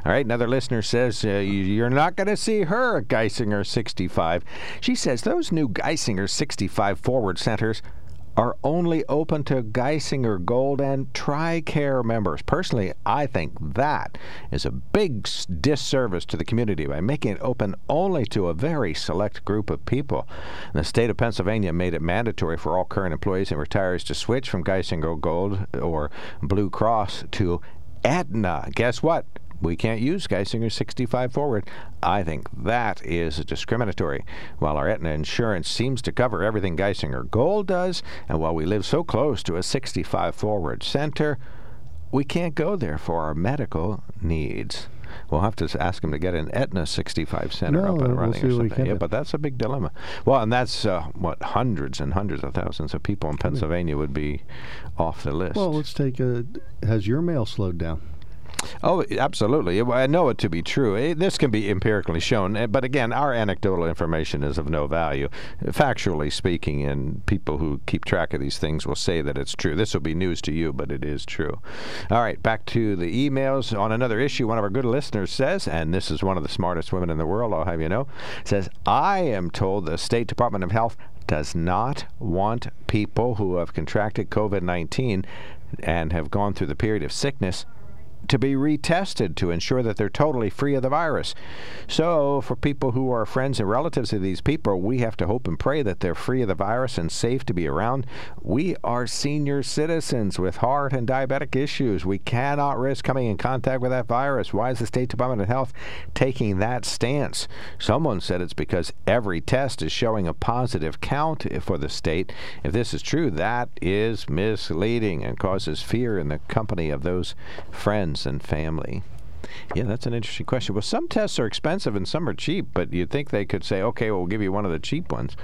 All right, another listener says, uh, you- You're not going to see her at Geisinger 65. She says, Those new Geisinger 65 forward centers are only open to Geisinger Gold and TRICARE members. Personally, I think that is a big disservice to the community by making it open only to a very select group of people. The state of Pennsylvania made it mandatory for all current employees and retirees to switch from Geisinger Gold or Blue Cross to Aetna. Guess what? We can't use Geisinger 65 forward. I think that is discriminatory. While our Aetna insurance seems to cover everything Geisinger Gold does, and while we live so close to a 65 forward center, we can't go there for our medical needs. We'll have to ask them to get an Aetna 65 center No, up and running we'll or something. Yeah, but that's a big dilemma. Well, and that's uh, what hundreds and hundreds of thousands of people in Pennsylvania would be off the list. Well, let's take a. Has your mail slowed down? Oh, absolutely. I know it to be true. Eh, This can be empirically shown, eh, but again, our anecdotal information is of no value. Factually speaking, and people who keep track of these things will say that it's true. This will be news to you, but it is true. All right, back to the emails. On another issue, one of our good listeners says, and this is one of the smartest women in the world, I'll have you know, says, I am told the State Department of Health does not want people who have contracted COVID 19 and have gone through the period of sickness to be retested to ensure that they're totally free of the virus. So, for people who are friends and relatives of these people, we have to hope and pray that they're free of the virus and safe to be around. We are senior citizens with heart and diabetic issues. We cannot risk coming in contact with that virus. Why is the State Department of Health taking that stance? Someone said it's because every test is showing a positive count for the state. If this is true, that is misleading and causes fear in the company of those friends and family. Yeah, that's an interesting question. Well, some tests are expensive and some are cheap, but you'd think they could say, okay, well, we'll give you one of the cheap ones.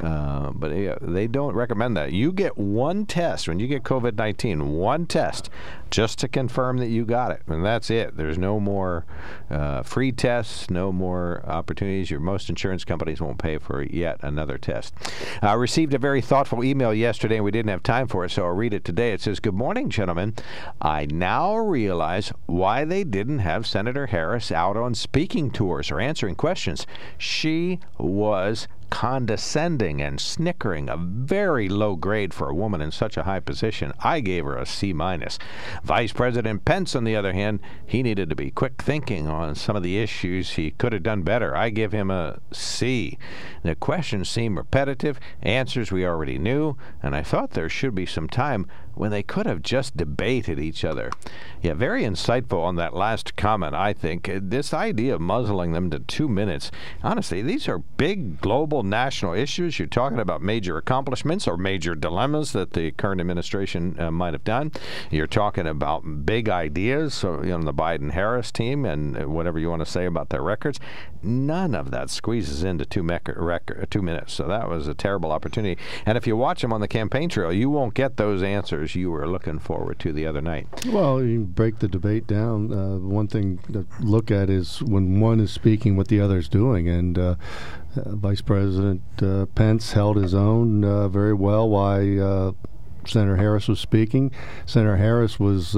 Uh, but yeah, they don't recommend that. You get one test when you get COVID 19, one test just to confirm that you got it. And that's it. There's no more uh, free tests, no more opportunities. Your most insurance companies won't pay for yet another test. I received a very thoughtful email yesterday, and we didn't have time for it, so I'll read it today. It says, Good morning, gentlemen. I now realize why they didn't have Senator Harris out on speaking tours or answering questions. She was condescending and snickering, a very low grade for a woman in such a high position. I gave her a C minus. Vice President Pence, on the other hand, he needed to be quick thinking on some of the issues. He could have done better. I give him a C. The questions seem repetitive, answers we already knew, and I thought there should be some time when they could have just debated each other. Yeah, very insightful on that last comment, I think. This idea of muzzling them to two minutes, honestly, these are big global national issues. You're talking about major accomplishments or major dilemmas that the current administration uh, might have done. You're talking about big ideas, so, you know, the Biden Harris team and uh, whatever you want to say about their records. None of that squeezes into two, two minutes. So that was a terrible opportunity. And if you watch them on the campaign trail, you won't get those answers you were looking forward to the other night. Well, you break the debate down. Uh, one thing to look at is when one is speaking, what the other is doing. And uh, uh, Vice President uh, Pence held his own uh, very well while uh, Senator Harris was speaking. Senator Harris was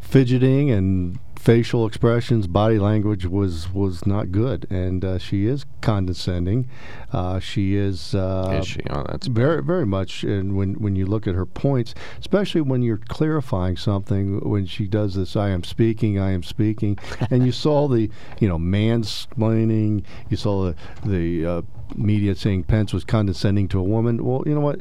fidgeting and facial expressions, body language was was not good, and uh, she is condescending. Uh, she is. Uh, Is she? Oh, that's very very much. And when when you look at her points, especially when you're clarifying something, when she does this, I am speaking, I am speaking, and you saw the you know mansplaining. You saw the the uh, media saying Pence was condescending to a woman. Well, you know what?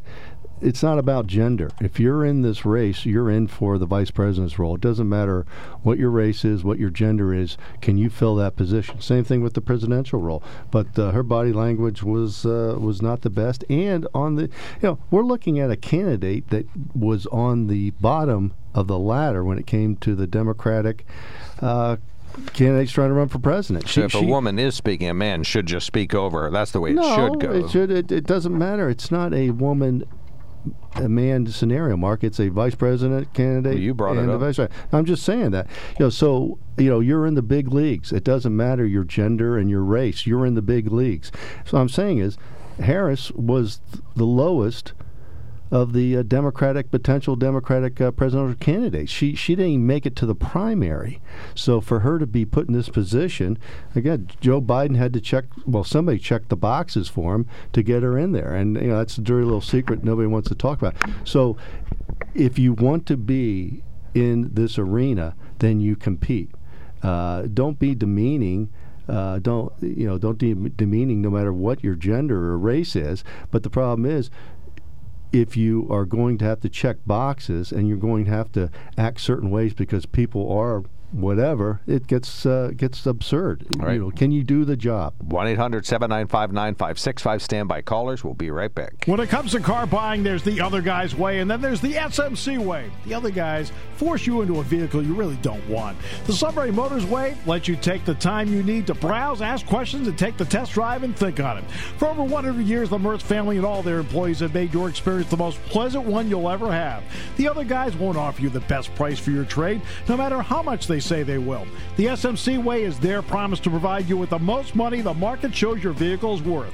It's not about gender. If you're in this race, you're in for the vice president's role. It doesn't matter what your race is, what your gender is. Can you fill that position? Same thing with the presidential role. But uh, her body language was uh, was not the best. And on the, you know, we're looking at a candidate that was on the bottom of the ladder when it came to the Democratic. Uh, candidates trying to run for president. So if a woman is speaking, a man should just speak over her. That's the way it no, should go. It should. It, it doesn't matter. It's not a woman man scenario, Mark. It's a vice president candidate. Well, you brought it a up. vice. I'm just saying that. You know, so you know, you're in the big leagues. It doesn't matter your gender and your race. You're in the big leagues. So I'm saying is, Harris was th- the lowest of the uh, Democratic potential Democratic uh, presidential candidates. She she didn't even make it to the primary. So for her to be put in this position, again, Joe Biden had to check. Well, somebody checked the boxes for him to get her in there, and you know that's a dirty little secret nobody wants to talk about. So if you want to be in this arena, then you compete. Uh, don't be demeaning. Uh, don't you know? Don't be demeaning, no matter what your gender or race is. But the problem is, if you are going to have to check boxes and you're going to have to act certain ways because people are whatever, it gets uh, gets absurd. Right. You know, can you do the job? 1 800 795 9565. Standby callers. We'll be right back. When it comes to car buying, there's the other guy's way, and then there's the SMC way. The other guys force you into a vehicle you really don't want. The Sunbury Motors way lets you take the time you need to browse, ask questions, and take the test drive and think on it. For over 100 years, the Mertz family and all their employees have made your experience the most pleasant one you'll ever have. The other guys won't offer you the best price for your trade, no matter how much they say they will. The SMC way is their promise to provide you with the most money the market shows your vehicle is worth.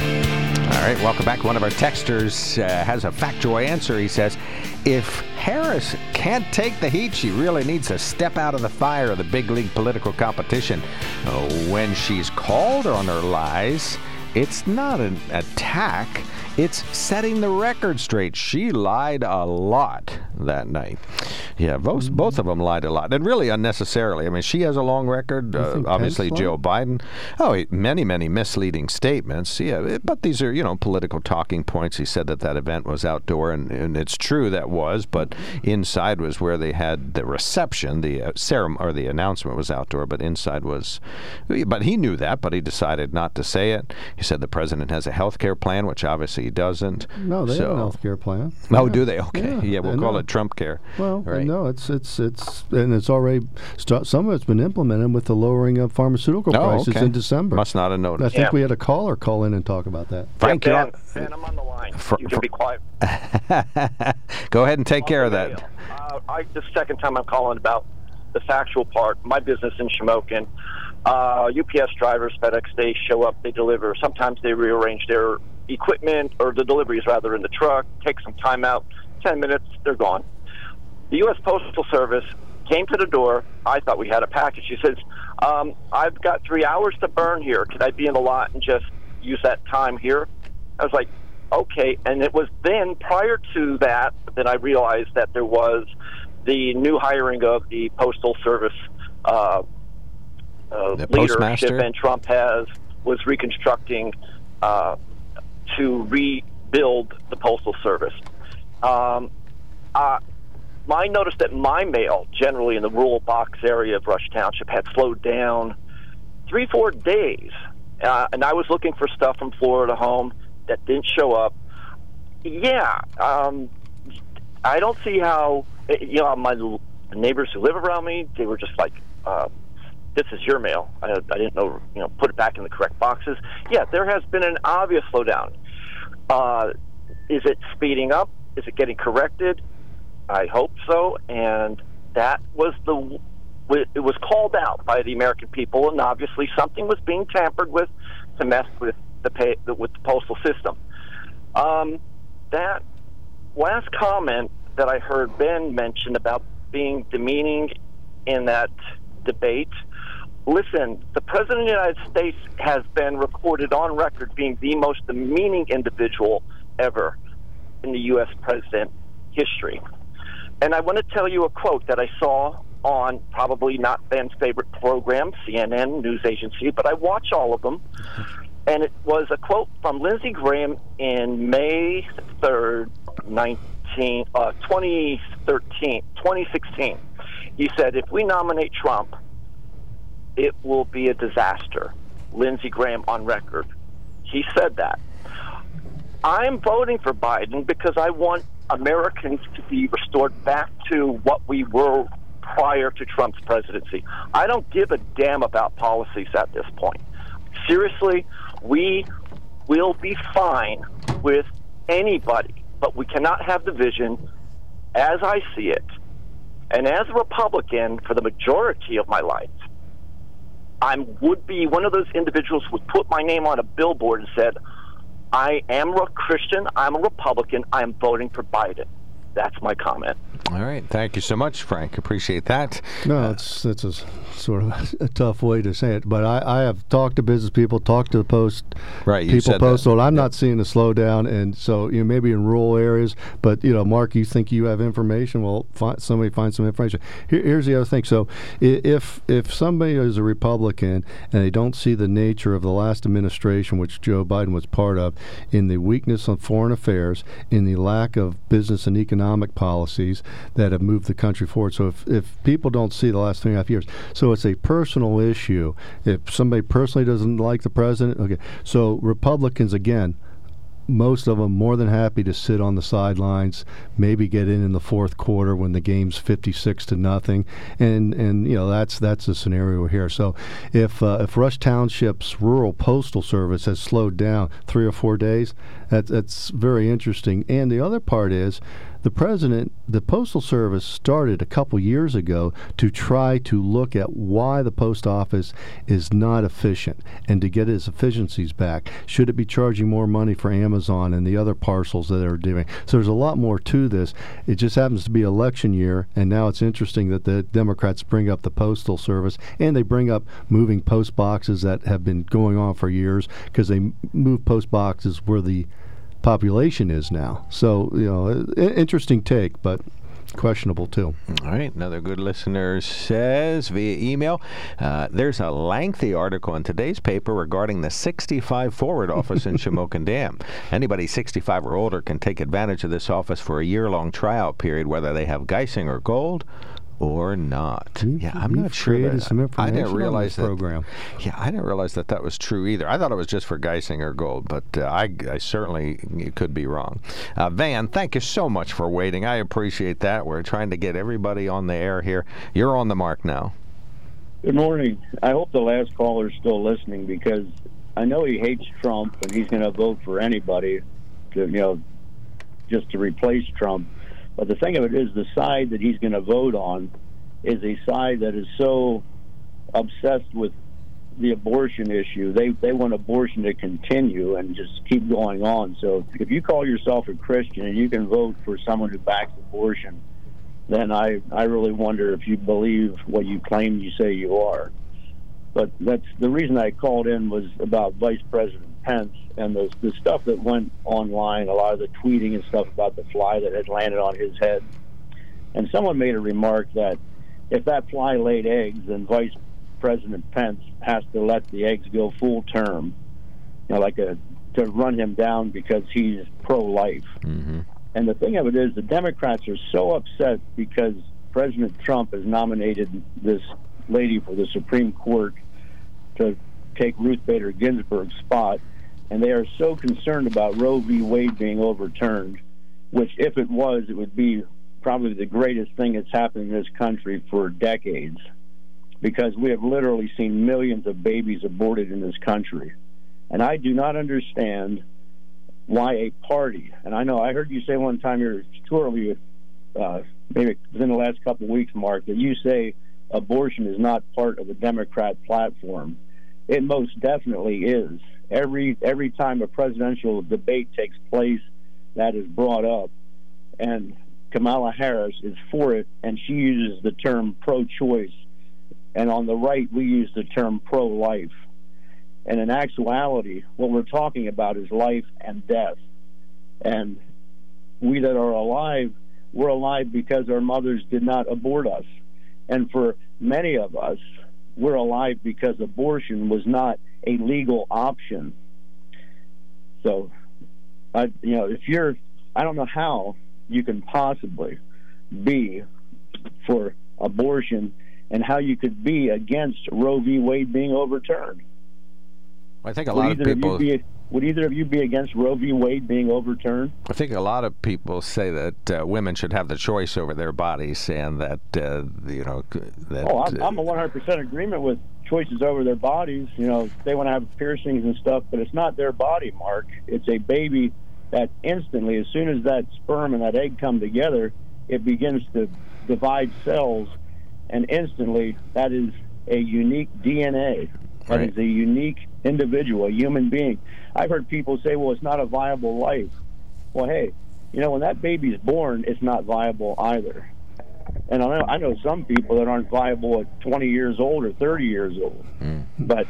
All right, welcome back. One of our texters uh, has a factual answer. He says, if Harris can't take the heat, she really needs to step out of the fire of the big league political competition. Uh, when she's called on her lies, it's not an attack. It's setting the record straight. She lied a lot that night. Yeah, both both of them lied a lot, and really unnecessarily. I mean, she has a long record. Uh, obviously, Joe Biden. Oh, he- many many misleading statements. Yeah, but these are you know political talking points. He said that that event was outdoor, and, and it's true that was, but inside was where they had the reception. The uh, ceremony or the announcement was outdoor, but inside was. But he knew that, but he decided not to say it. He said the president has a health care plan, which obviously he doesn't. No, they have a health care plan. Oh, Yeah. do they? Okay. Yeah, Yeah, we'll call it Trump care. Well, right. no, it's it's it's and it's already start, some of it's been implemented with the lowering of pharmaceutical Oh, prices okay. in December. Must not have noticed. I think Yeah. we had a caller call in and talk about that. Frank, yeah, you're Ben, Ben, I'm on the line. For- you can for- be quiet. Go ahead and take care of that. Uh, I, the second time I'm calling about the factual part. My business in Shamokin. Uh, UPS drivers, FedEx, they show up, they deliver. Sometimes they rearrange their equipment or the deliveries rather in the truck, take some time out, 10 minutes, they're gone. The U.S. Postal Service came to the door. I thought we had a package. She says, um, I've got three hours to burn here. Could I be in the lot and just use that time here? I was like, okay. And it was then, prior to that, that I realized that there was the new hiring of the Postal Service uh, uh, The leadership, postmaster? and Trump has was reconstructing uh, to rebuild the Postal Service. Um, uh, I noticed that my mail, generally in the rural box area of Rush Township, had slowed down three, four days. Uh, and I was looking for stuff from Florida home that didn't show up. Yeah, um, I don't see how, eh, you know, my neighbors who live around me, they were just like, uh, this is your mail. I, I didn't know, you know, put it back in the correct boxes. Yeah, there has been an obvious slowdown. Uh, is it speeding up? Is it getting corrected? I hope so. And that was the it was called out by the American people, and obviously something was being tampered with to mess with the pay, with the postal system. Um, that last comment that I heard Ben mention about being demeaning in that debate. Listen, the President of the United States has been recorded on record being the most demeaning individual ever in the U.S. president history. And I want to tell you a quote that I saw on probably not Ben's favorite program, CNN, news agency, but I watch all of them. And it was a quote from Lindsey Graham in May 3rd, 19, uh, 2013, 2016. He said, if we nominate Trump, it will be a disaster. Lindsey Graham on record. He said that. I'm voting for Biden because I want Americans to be restored back to what we were prior to Trump's presidency. I don't give a damn about policies at this point. Seriously, we will be fine with anybody, but we cannot have the division as I see it. And as a Republican for the majority of my life, I would be one of those individuals who would put my name on a billboard and said, I am a Christian, I'm a Republican, I am voting for Biden. That's my comment. All right. Thank you so much, Frank. Appreciate that. No, it's it's a sort of a tough way to say it, but I, I have talked to business people, talked to the post Right, people said postal. that. I'm not seeing a slowdown, and so you know maybe in rural areas, but you know, Mark, you think you have information? Well, find, somebody find some information. Here, here's the other thing. So if if somebody is a Republican and they don't see the nature of the last administration, which Joe Biden was part of, in the weakness of foreign affairs, in the lack of business and economic policies that have moved the country forward. So if, if people don't see the last three and a half years, so it's a personal issue. If somebody personally doesn't like the president, okay. So Republicans again, most of them more than happy to sit on the sidelines, maybe get in in the fourth quarter when the game's 56 to nothing, and and you know that's that's the scenario here. So if uh, if Rush Township's rural postal service has slowed down three or four days, that, that's very interesting. And the other part is the president, the Postal Service started a couple years ago to try to look at why the post office is not efficient and to get its efficiencies back. Should it be charging more money for Amazon and the other parcels that are doing? So there's a lot more to this. It just happens to be election year, and now it's interesting that the Democrats bring up the Postal Service and they bring up moving post boxes that have been going on for years because they move post boxes where the population is now. So, you know, interesting take, but questionable too. All right. Another good listener says via email uh, there's a lengthy article in today's paper regarding the 65 forward office in Shamokin Dam. Anybody 65 or older can take advantage of this office for a year long tryout period, whether they have Geisinger Gold or not. yeah, I'm not sure. created that- some I information didn't on realize this that program. Yeah, I didn't realize that that was true either. I thought it was just for Geisinger Gold, but uh, I, I certainly could be wrong. Uh, Van, thank you so much for waiting. I appreciate that. We're trying to get everybody on the air here. You're on the mark now. Good morning. I hope the last caller's still listening because I know he hates Trump and he's going to vote for anybody to, you know, just to replace Trump. But the thing of it is, the side that he's going to vote on is a side that is so obsessed with the abortion issue. They they want abortion to continue and just keep going on. So if you call yourself a Christian and you can vote for someone who backs abortion, then I I really wonder if you believe what you claim you say you are. But that's the reason I called in was about Vice President Pence and the the stuff that went online, a lot of the tweeting and stuff about the fly that had landed on his head. And someone made a remark that if that fly laid eggs, then Vice President Pence has to let the eggs go full term, you know, like a to run him down because he's pro-life. Mm-hmm. And the thing of it is, the Democrats are so upset because President Trump has nominated this lady for the Supreme Court to take Ruth Bader Ginsburg's spot, and they are so concerned about Roe v. Wade being overturned, which, if it was, it would be probably the greatest thing that's happened in this country for decades, because we have literally seen millions of babies aborted in this country. And I do not understand why a party, and I know I heard you say one time here shortly, uh, maybe within the last couple of weeks, Mark, that you say abortion is not part of the Democrat platform. It most definitely is. Every every time a presidential debate takes place, that is brought up, and Kamala Harris is for it, and she uses the term pro-choice, and on the right we use the term pro-life. And in actuality, what we're talking about is life and death. And we that are alive, we're alive because our mothers did not abort us. And for many of us, we're alive because abortion was not a legal option. So, I, you know, if you're, I don't know how you can possibly be for abortion and how you could be against Roe v. Wade being overturned. I think a lot of people. Would either of you be against Roe v. Wade being overturned? I think a lot of people say that uh, women should have the choice over their bodies, and that uh, you know that. Oh, I'm, uh, I'm a 100% agreement with choices over their bodies. You know, they want to have piercings and stuff, but it's not their body, Mark. It's a baby that instantly, as soon as that sperm and that egg come together, it begins to divide cells, and instantly that is a unique DNA. That is Right. a unique individual, a human being. I've heard people say, well, it's not a viable life. Well, hey, you know, when that baby's born, it's not viable either. And I know, I know some people that aren't viable at 20 years old or 30 years old. Hmm. But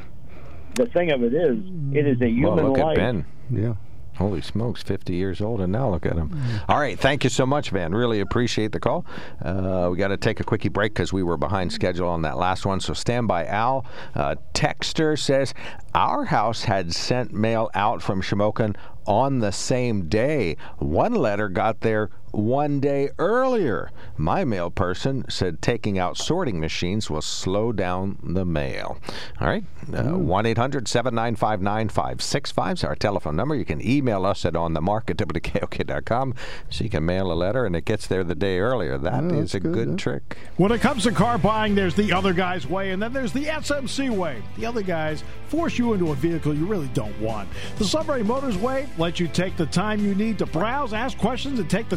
the thing of it is, it is a human Well, human look life. at Ben. Yeah. Holy smokes, 50 years old, and now look at him. All right, thank you so much, Van. Really appreciate the call. Uh, we got to take a quickie break because we were behind schedule on that last one. So stand by. Al, uh, Texter says, Our house had sent mail out from Shamokin on the same day. One letter got there one day earlier. My mail person said taking out sorting machines will slow down the mail. All right, uh, 1 800 795 9565 is our telephone number. You can email us at onthemark at WKOK.com so you can mail a letter and it gets there the day earlier. That Oh, is that's a good, good yeah. trick. When it comes to car buying, there's the other guy's way, and then there's the SMC way. The other guys force you into a vehicle you really don't want. The Sunbury Motors way lets you take the time you need to browse, ask questions, and take the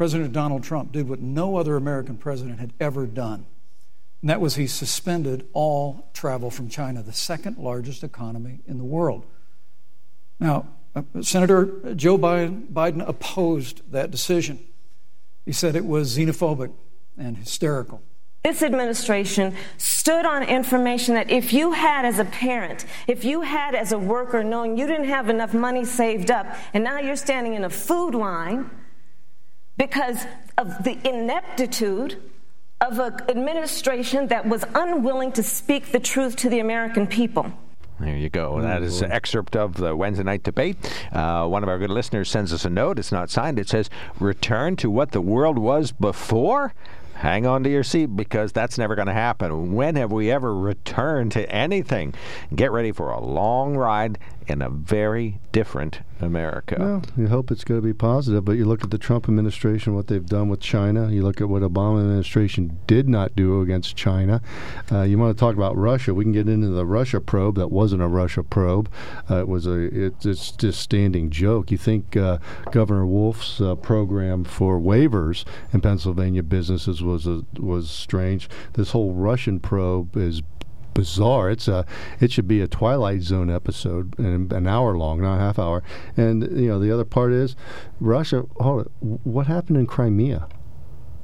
President Donald Trump did what no other American president had ever done. And that was he suspended all travel from China, the second largest economy in the world. Now, uh, Senator Joe Biden, Biden opposed that decision. He said it was xenophobic and hysterical. This administration stood on information that if you had as a parent, if you had as a worker, knowing you didn't have enough money saved up, and now you're standing in a food line because of the ineptitude of an administration that was unwilling to speak the truth to the American people. There you go. That is an excerpt of the Wednesday night debate. Uh, one of our good listeners sends us a note. It's not signed. It says, Return to what the world was before? Hang on to your seat because that's never going to happen. When have we ever returned to anything? Get ready for a long ride in a very different America. Well, you hope it's going to be positive, but you look at the Trump administration, what they've done with China. You look at what Obama administration did not do against China. Uh, you want to talk about Russia? We can get into the Russia probe. That wasn't a Russia probe. Uh, it was a. It, it's just standing joke. You think uh, Governor Wolf's uh, program for waivers in Pennsylvania businesses was a, was strange. This whole Russian probe is bizarre. It's a it should be a Twilight Zone episode, and an hour long, not a half hour. And you know the other part is Russia. Hold it. What happened in Crimea?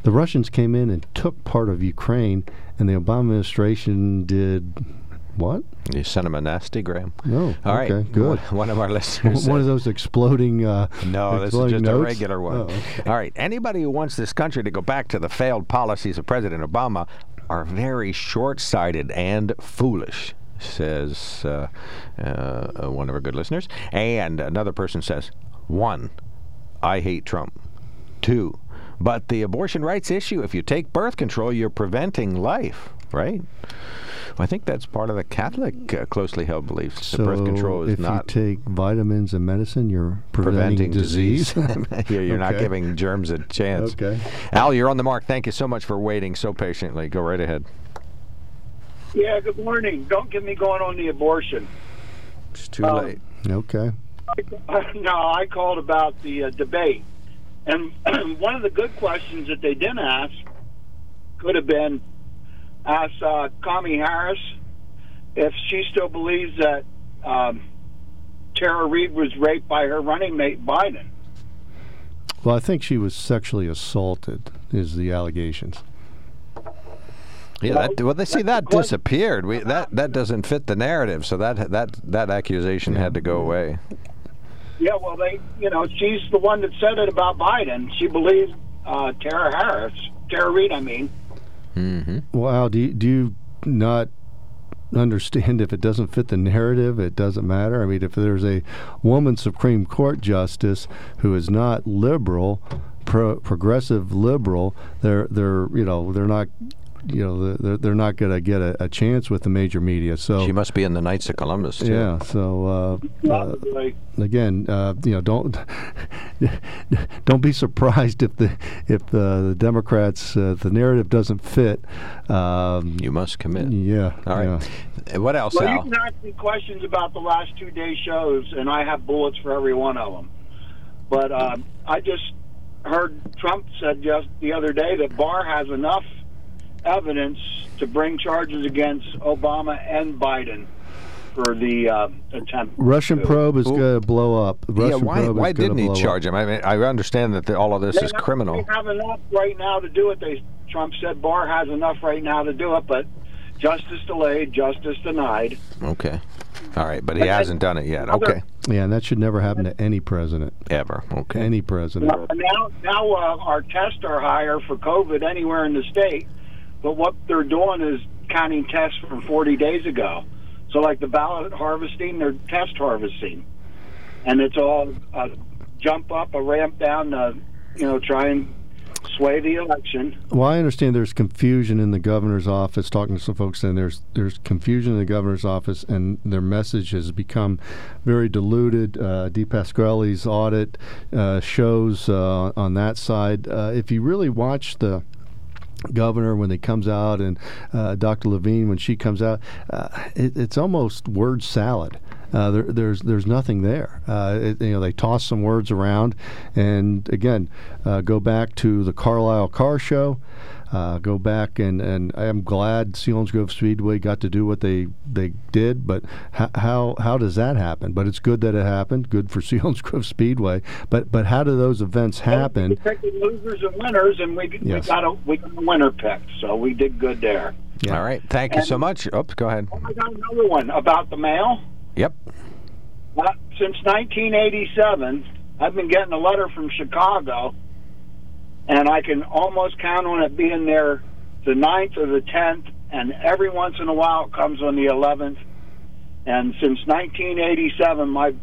The Russians came in and took part of Ukraine, and the Obama administration did what? You sent him a nasty gram. No. All right. okay, good. One, of our listeners. One of those exploding. Uh, No, this is exploding just a regular one. Oh, okay. All right. Anybody who wants this country to go back to the failed policies of President Obama are very short sighted and foolish, says uh, uh, one of our good listeners. And another person says, one, I hate Trump. Two, but the abortion rights issue, if you take birth control, you're preventing life, right? I think that's part of the Catholic uh, closely held beliefs. So the birth control is if not you take vitamins and medicine, you're preventing, preventing disease. you're you're not giving germs a chance. Okay. Al, you're on the mark. Thank you so much for waiting so patiently. Go right ahead. Yeah, good morning. Don't get me going on the abortion. It's too Um, late. Okay. no, I called about the uh, debate. And one of the good questions that they didn't ask could have been ask uh, Kami Harris if she still believes that um, Tara Reade was raped by her running mate Biden. Well, I think she was sexually assaulted. Is the allegations? Yeah, that, well, they see that disappeared. We, that that doesn't fit the narrative, so that that that accusation had to go away. Yeah, well, they, you know, she's the one that said it about Biden. She believes uh, Tara Harris, Tara Reade, I mean. Mm-hmm. Well, do you, do you not understand if it doesn't fit the narrative, it doesn't matter? I mean, if there's a woman Supreme Court justice who is not liberal, pro- progressive liberal, they're they're you know they're not you know they're they're not going to get a, a, chance with the major media. So she must be in the Knights of Columbus. Too. Yeah. So uh, uh, again, uh, you know, don't don't be surprised if the if the, the Democrats uh, the narrative doesn't fit. Um, you must commit. Yeah. All right. Yeah. What else? Well, Al? you can ask me questions about the last two day shows, and I have bullets for every one of them. But um, I just heard Trump said just the other day that Barr has enough evidence to bring charges against Obama and Biden for the uh, attempt. Russian probe is going to blow up. Russian yeah, why, why didn't he charge up. him? I mean, I understand that the, all of this they is have, criminal. They have enough right now to do it. They Trump said Barr has enough right now to do it, but justice delayed, justice denied. Okay. All right, but he hasn't done it yet. Okay. Yeah, and that should never happen to any president ever. Okay. Any president. Now, now, now uh, our tests are higher for COVID anywhere in the state, but what they're doing is counting tests from 40 days ago. So, like the ballot harvesting, they're test harvesting, and it's all a jump up, a ramp down, you know, try and sway the election. Well, I understand there's confusion in the governor's office. Talking to some folks, and there's there's confusion in the governor's office, and their message has become very diluted. Uh, DePasquale's audit uh, shows uh, on that side. Uh, if you really watch the governor when he comes out and uh, Dr. Levine when she comes out, uh, it, it's almost word salad. Uh, there, there's there's nothing there. Uh, it, you know, they toss some words around, and again, uh, go back to the Carlisle Car Show. Uh, go back and, and I'm glad Selinsgrove Speedway got to do what they they did, but how, how how does that happen? But it's good that it happened. Good for Selinsgrove Speedway. But but how do those events happen? We picked losers and winners, and we Yes. we got a we got a winner pick, so we did good there. All right. Thank you so much. Oops, go ahead. I got another one about the mail. Yep. Uh, since 1987, I've been getting a letter from Chicago, and I can almost count on it being there the 9th or the 10th, and every once in a while it comes on the 11th. And since 1987, my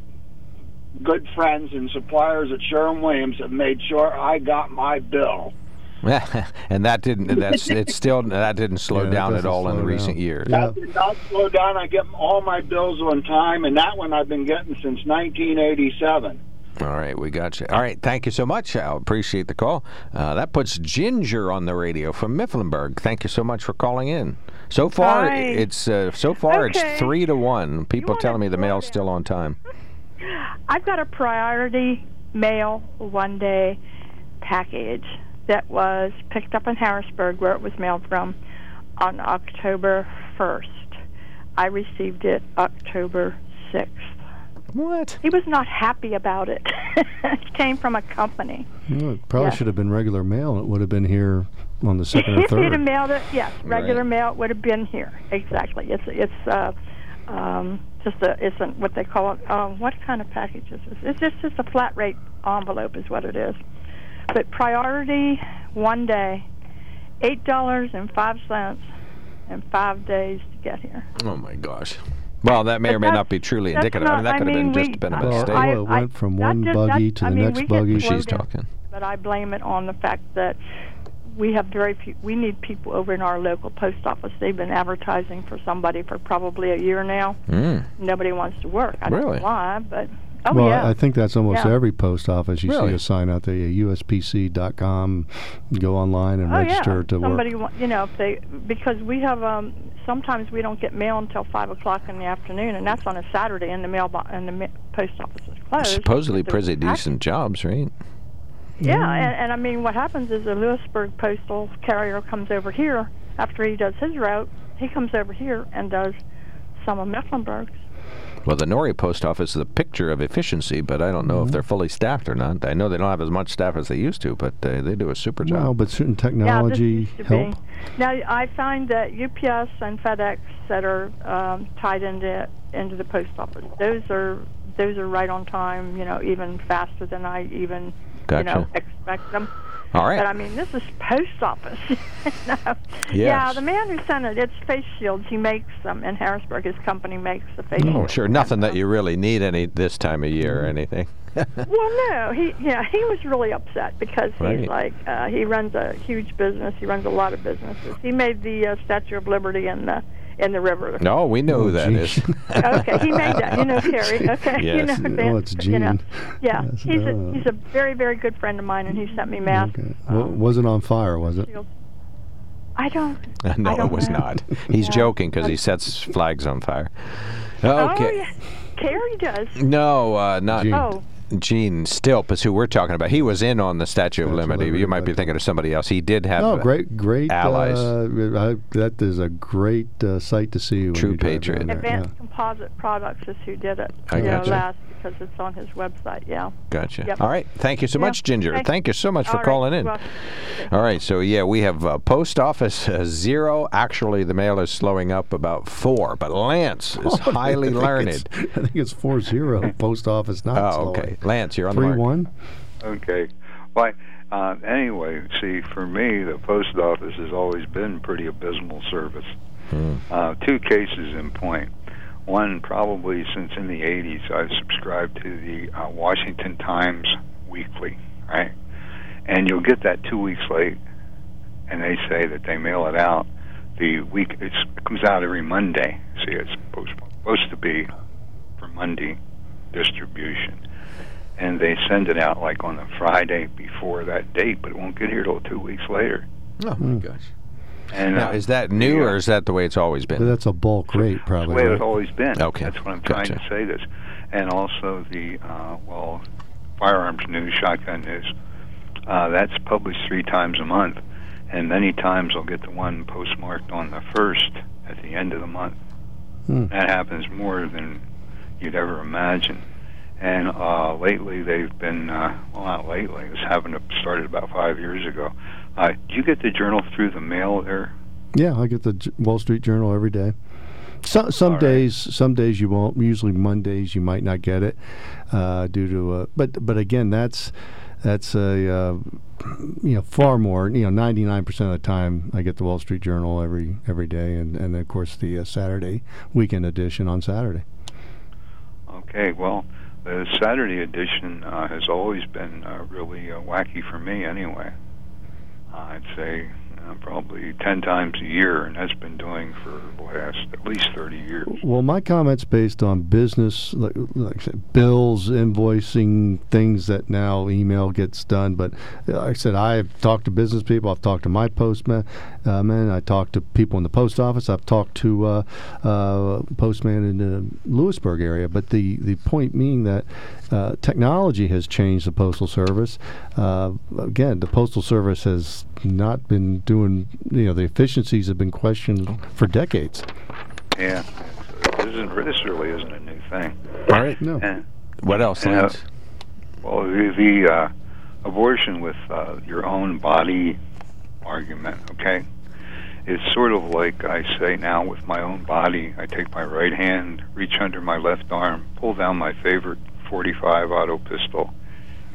good friends and suppliers at Sherwin Williams have made sure I got my bill. and that didn't. That's it's still that didn't slow Yeah, down at all in slow recent down. years. That did not slow down. I get all my bills on time, and that one I've been getting since 1987. All right, we got you. All right, thank you so much. I appreciate the call. Uh, that puts Ginger on the radio from Mifflinburg. Thank you so much for calling in. So far, Hi. it's uh, so far Okay. it's three to one. People telling me the mail's still on time. I've got a priority mail one day package that was picked up in Harrisburg, where it was mailed from, on October 1st. I received it October 6th. What? He was not happy about it. it came from a company. Well, it probably Yeah. should have been regular mail. It would have been here on the second or third. if he'd have mailed it, yes, regular Right. mail it would have been here. Exactly. It's it's uh, um, just a it's a, what they call it. Um, what kind of package is this? It's just just a flat rate envelope is what it is. But priority one day, eight dollars and five cents, and five days to get here. Oh my gosh. Well, that may or may not be truly that's indicative. I mean, that not- could I have been mean, just we- been a Well, mistake. well, it went from Not one just- buggy to I the mean, next buggy. slow She's talking. But I blame it on the fact that we have very few. We need people over in our local post office. They've been advertising for somebody for probably a year now. Mm. Nobody wants to work. I don't know why, but oh well, yeah. I think that's almost Yeah. every post office. You Really? see a sign out there, uspc.com. Go online and oh register yeah. to Somebody, work. wa- you know, if they because we have um sometimes we don't get mail until five o'clock in the afternoon, and that's on a Saturday, and the mail bo- and the ma- post office is closed. Supposedly pretty decent jobs, right? Yeah, and, and I mean, what happens is the Lewisburg postal carrier comes over here after he does his route. He comes over here and does some of Mifflinburg's. Well, the Nori post office is a picture of efficiency, but I don't know Mm-hmm. if they're fully staffed or not. I know they don't have as much staff as they used to, but uh, they do a super job. Well, but certain Yeah, this technology used to help. be. Now I find that UPS and FedEx that are um, tied into into the post office, those are those are right on time. You know, even faster than I even you know expect them. All right. But I mean, this is post office. no. Yeah, the man who sent it, it's face shields. He makes them in Harrisburg. His company makes the face Oh, shields. sure. Nothing that you really need any this time of year or anything. Well, no, he yeah he was really upset because Right. he's like uh, he runs a huge business. He runs a lot of businesses. He made the uh, Statue of Liberty and the in the river. No, we know who that is. okay, he made that. You know Terry. Okay, you Yes. know Oh, Dan, it's You know, Gene. yeah, Yes, he's a uh, he's a very very good friend of mine, and he sent me mass. Well, wasn't on fire, was it? I don't. no, I it don't was know. not. He's Yeah. joking because he sets flags on fire. Oh Okay. yeah, Terry does. No, uh, not Gene. Oh. Gene Stilp is who we're talking about. He was in on the Statue of Liberty. You might be thinking of somebody else. He did have Oh, uh, great, great allies. Uh, I, that is a great uh, sight to see. When True patriot. down there. Advanced Composite Products is who did it. I you know, gotcha. last because it's on his website. Yeah. Gotcha. Yep. All right. Thank you so Yeah. much, Ginger. Thank- Thank you so much for All right. calling in. Well, All right. So, yeah, we have uh, post office uh, zero. Actually, the mail is slowing up about four, but Lance is highly I learned. I think it's four zero. Post office not Oh, slowing. okay. Lance, you're on the Three mark. one. Okay. Well, uh, anyway, see, for me, the post office has always been pretty abysmal service. Uh, two cases in point. One, probably since in the 80s, I've subscribed to the uh, Washington Times weekly, right? And you'll get that two weeks late, and they say that they mail it out the week. It's, it comes out every Monday. See, it's supposed, supposed to be for Monday distribution and they send it out like on the Friday before that date, but it won't get here till two weeks later. Oh my gosh! And now, uh, is that new or is that the way it's always been? that's a bulk rate, probably. the probably. way right? it's always been. Okay. That's what I'm trying Gotcha. to say. This, and also the uh, well, firearms news, shotgun news. Uh, that's published three times a month, and many times I'll get the one postmarked on the first at the end of the month. Hmm. That happens more than you'd ever imagine. And uh, lately, they've been uh, well, not lately. It was having started about five years ago. Uh, do you get the journal through the mail there? Yeah, I get the J- Wall Street Journal every day. Some some days, some days you won't. Usually Mondays you might not get it uh, due to. Uh, but but again, that's that's a uh, you know far more. You know, ninety nine percent of the time I get the Wall Street Journal every every day, and and of course the uh, Saturday weekend edition on Saturday. Okay, well, the Saturday edition uh, has always been uh, really uh, wacky for me anyway. Uh, I'd say uh, probably 10 times a year, and that's been doing for the last at least 30 years. Well, my comments based on business, like, like I said, bills, invoicing, things that now email gets done. But uh, like I said, I've talked to business people. I've talked to my postman. Uh, man, I talked to people in the post office. I've talked to uh, uh, postman in the Lewisburg area. But the, the point being that uh, technology has changed the postal service. Uh, again, the postal service has not been doing. You know, the efficiencies have been questioned for decades. Yeah, this, isn't, this really isn't a new thing. All right. No. And, What else, and, uh, well, the, the uh, abortion with uh, your own body argument, okay? It's sort of like I say now with my own body. I take my right hand, reach under my left arm, pull down my favorite 45 auto pistol,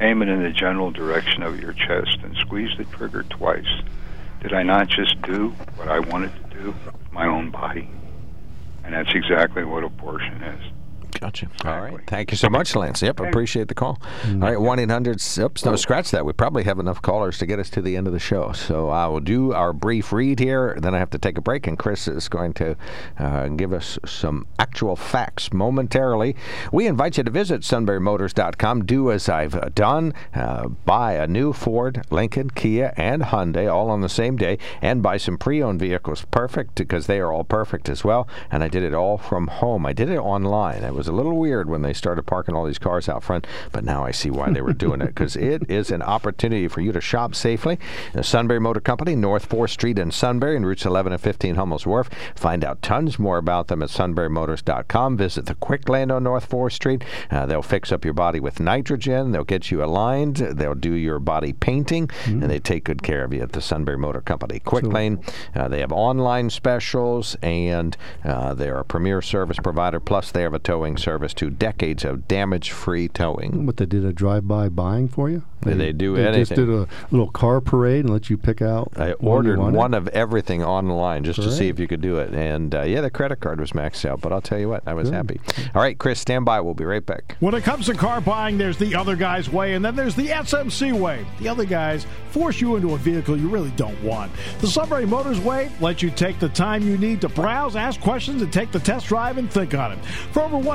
aim it in the general direction of your chest, and squeeze the trigger twice. Did I not just do what I wanted to do with my own body? And that's exactly what abortion is. Gotcha. All right. Thank you so much, Lance. Yep, appreciate the call. All right, 1 800. Oops, no, scratch that. We probably have enough callers to get us to the end of the show. So I will do our brief read here. Then I have to take a break, and Chris is going to uh, give us some actual facts momentarily. We invite you to visit sunburymotors.com. Do as I've uh, done. Uh, buy a new Ford, Lincoln, Kia, and Hyundai all on the same day, and buy some pre owned vehicles. Perfect, because they are all perfect as well. And I did it all from home. I did it online. It was a little weird when they started parking all these cars out front, but now I see why they were doing it because it is an opportunity for you to shop safely. The Sunbury Motor Company, North 4th Street in Sunbury, and routes 11 and 15 Hummels Wharf. Find out tons more about them at sunburymotors.com. Visit the Quick Lane on North 4th Street. Uh, they'll fix up your body with nitrogen. They'll get you aligned. They'll do your body painting, and they take good care of you at the Sunbury Motor Company. Quick Lane, uh, they have online specials, and uh, they're a premier service provider. Plus, they have a towing service to decades of damage-free towing. What they did a drive-by buying for you? They, they do they anything. just did a little car parade and let you pick out. I one you ordered one of everything online just to see if you could do it, and uh, yeah, the credit card was maxed out. But I'll tell you what, I was Good. happy. All right, Chris, stand by. We'll be right back. When it comes to car buying, there's the other guy's way, and then there's the SMC way. The other guys force you into a vehicle you really don't want. The Sunbury Motors way lets you take the time you need to browse, ask questions, and take the test drive and think on it. For over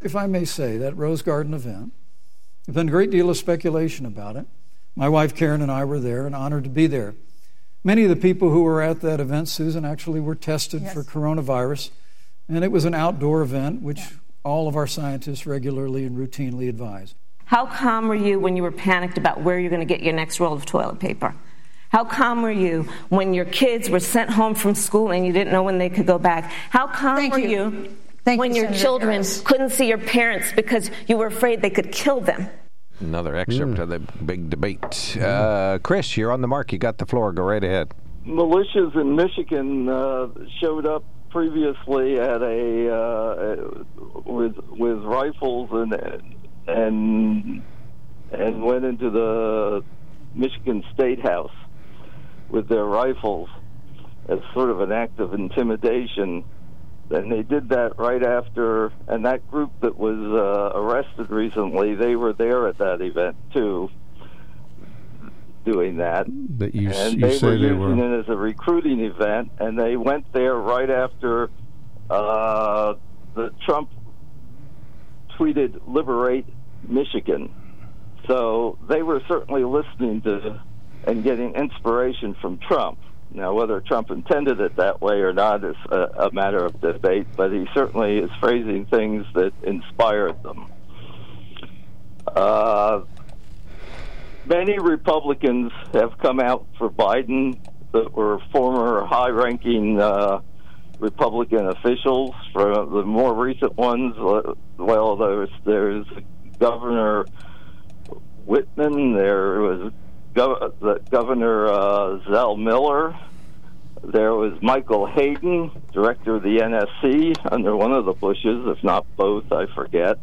If I may say, that Rose Garden event. There's been a great deal of speculation about it. My wife Karen and I were there and honored to be there. Many of the people who were at that event, Susan, actually were tested for coronavirus, and it was an outdoor event, which all of our scientists regularly and routinely advise. How calm were you when you were panicked about where you're going to get your next roll of toilet paper? How calm were you when your kids were sent home from school and you didn't know when they could go back? How calm were you, when you, your Senator children Harris. couldn't see your parents because you were afraid they could kill them? Another excerpt of the big debate. Uh, Chris, you're on the mark. You got the floor. Go right ahead. militias in Michigan uh, showed up previously at a uh, with with rifles and and and went into the Michigan State House with their rifles as sort of an act of intimidation. And they did that right after, and that group that was uh, arrested recently, they were there at that event too, doing that That you, and you they say were they using were. it as a recruiting event, and they went there right after uh, the Trump tweeted "Liberate Michigan." So they were certainly listening to and getting inspiration from Trump. Now, whether Trump intended it that way or not is a, a matter of debate, but he certainly is phrasing things that inspired them. Uh, many Republicans have come out for Biden that were former high ranking uh, Republican officials. For the more recent ones, uh, well, there's, there's Governor Whitman, there was Gov- the Governor uh, Zell Miller. There was Michael Hayden, director of the NSC, under one of the Bushes, if not both, I forget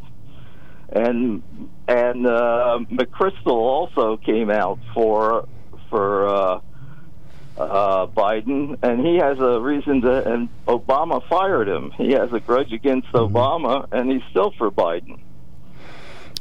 and and uh, McChrystal also came out for for uh, uh, Biden, and he has a reason to. And Obama fired him. He has a grudge against Obama, and he's still for Biden.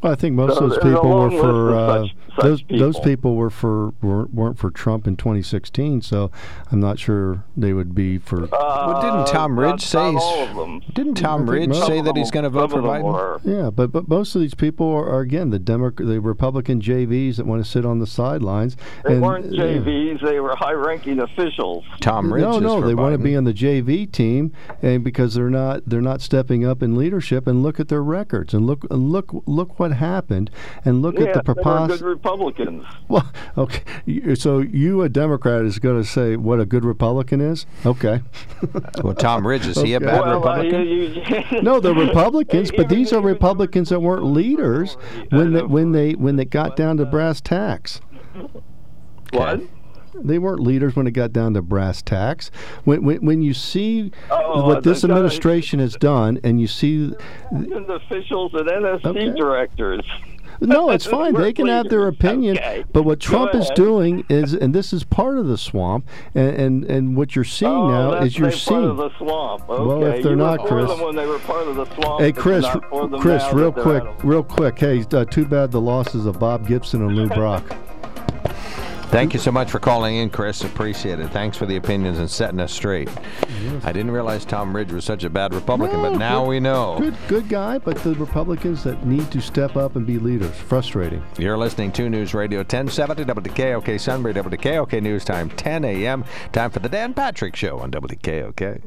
Well, I think most So of those people were long for list of uh, such- such those those people. people were for weren't, weren't for Trump in 2016. So I'm not sure they would be for. well, didn't Tom Ridge say? all of them. Didn't Tom Ridge most- say that he's going to vote for Some of them Biden? were. Yeah, but but most of these people are, are again the Demo- the Republican JVs that want to sit on the sidelines. They and, weren't yeah. JVs; they were high-ranking officials. Tom Ridge No, is no, for they want to be on the JV team, and because they're not they're not stepping up in leadership. And look at their records, and look and look look what happened, and look yeah, at the they were propos- good Republicans. Well, okay. So you, a Democrat, is going to say what a good Republican is? Okay. Well, Tom Ridge is he a bad Well, uh, Republican? you- you- No, they're Republicans, but these are Republicans that weren't leaders when they, when they when they got down to brass tacks. What? They weren't leaders when it got down to brass tacks. When when, when you see Oh, what this administration has done, and you see, and officials and NSC Okay. directors. no, it's fine. They can have their opinion. Okay. But what Trump is doing is, and this is part of the swamp, and and, and what you're seeing oh, now is you're they part of seeing. the swamp. Okay. Well, if they're you not, Chris- them when they were part of the swamp. Hey Chris, you're not for them Chris, real quick, real quick. Hey, uh, too bad the losses of Bob Gibson and Lou Brock. Thank you so much for calling in, Chris. Appreciate it. Thanks for the opinions and setting us straight. I didn't realize Tom Ridge was such a bad Republican, No, but now good- we know. Good, good guy, but the Republicans that need to step up and be leaders. Frustrating. You're listening to News Radio 1070 WKOK Sunbury, WKOK News Time 10 a.m. Time for the Dan Patrick Show on WKOK.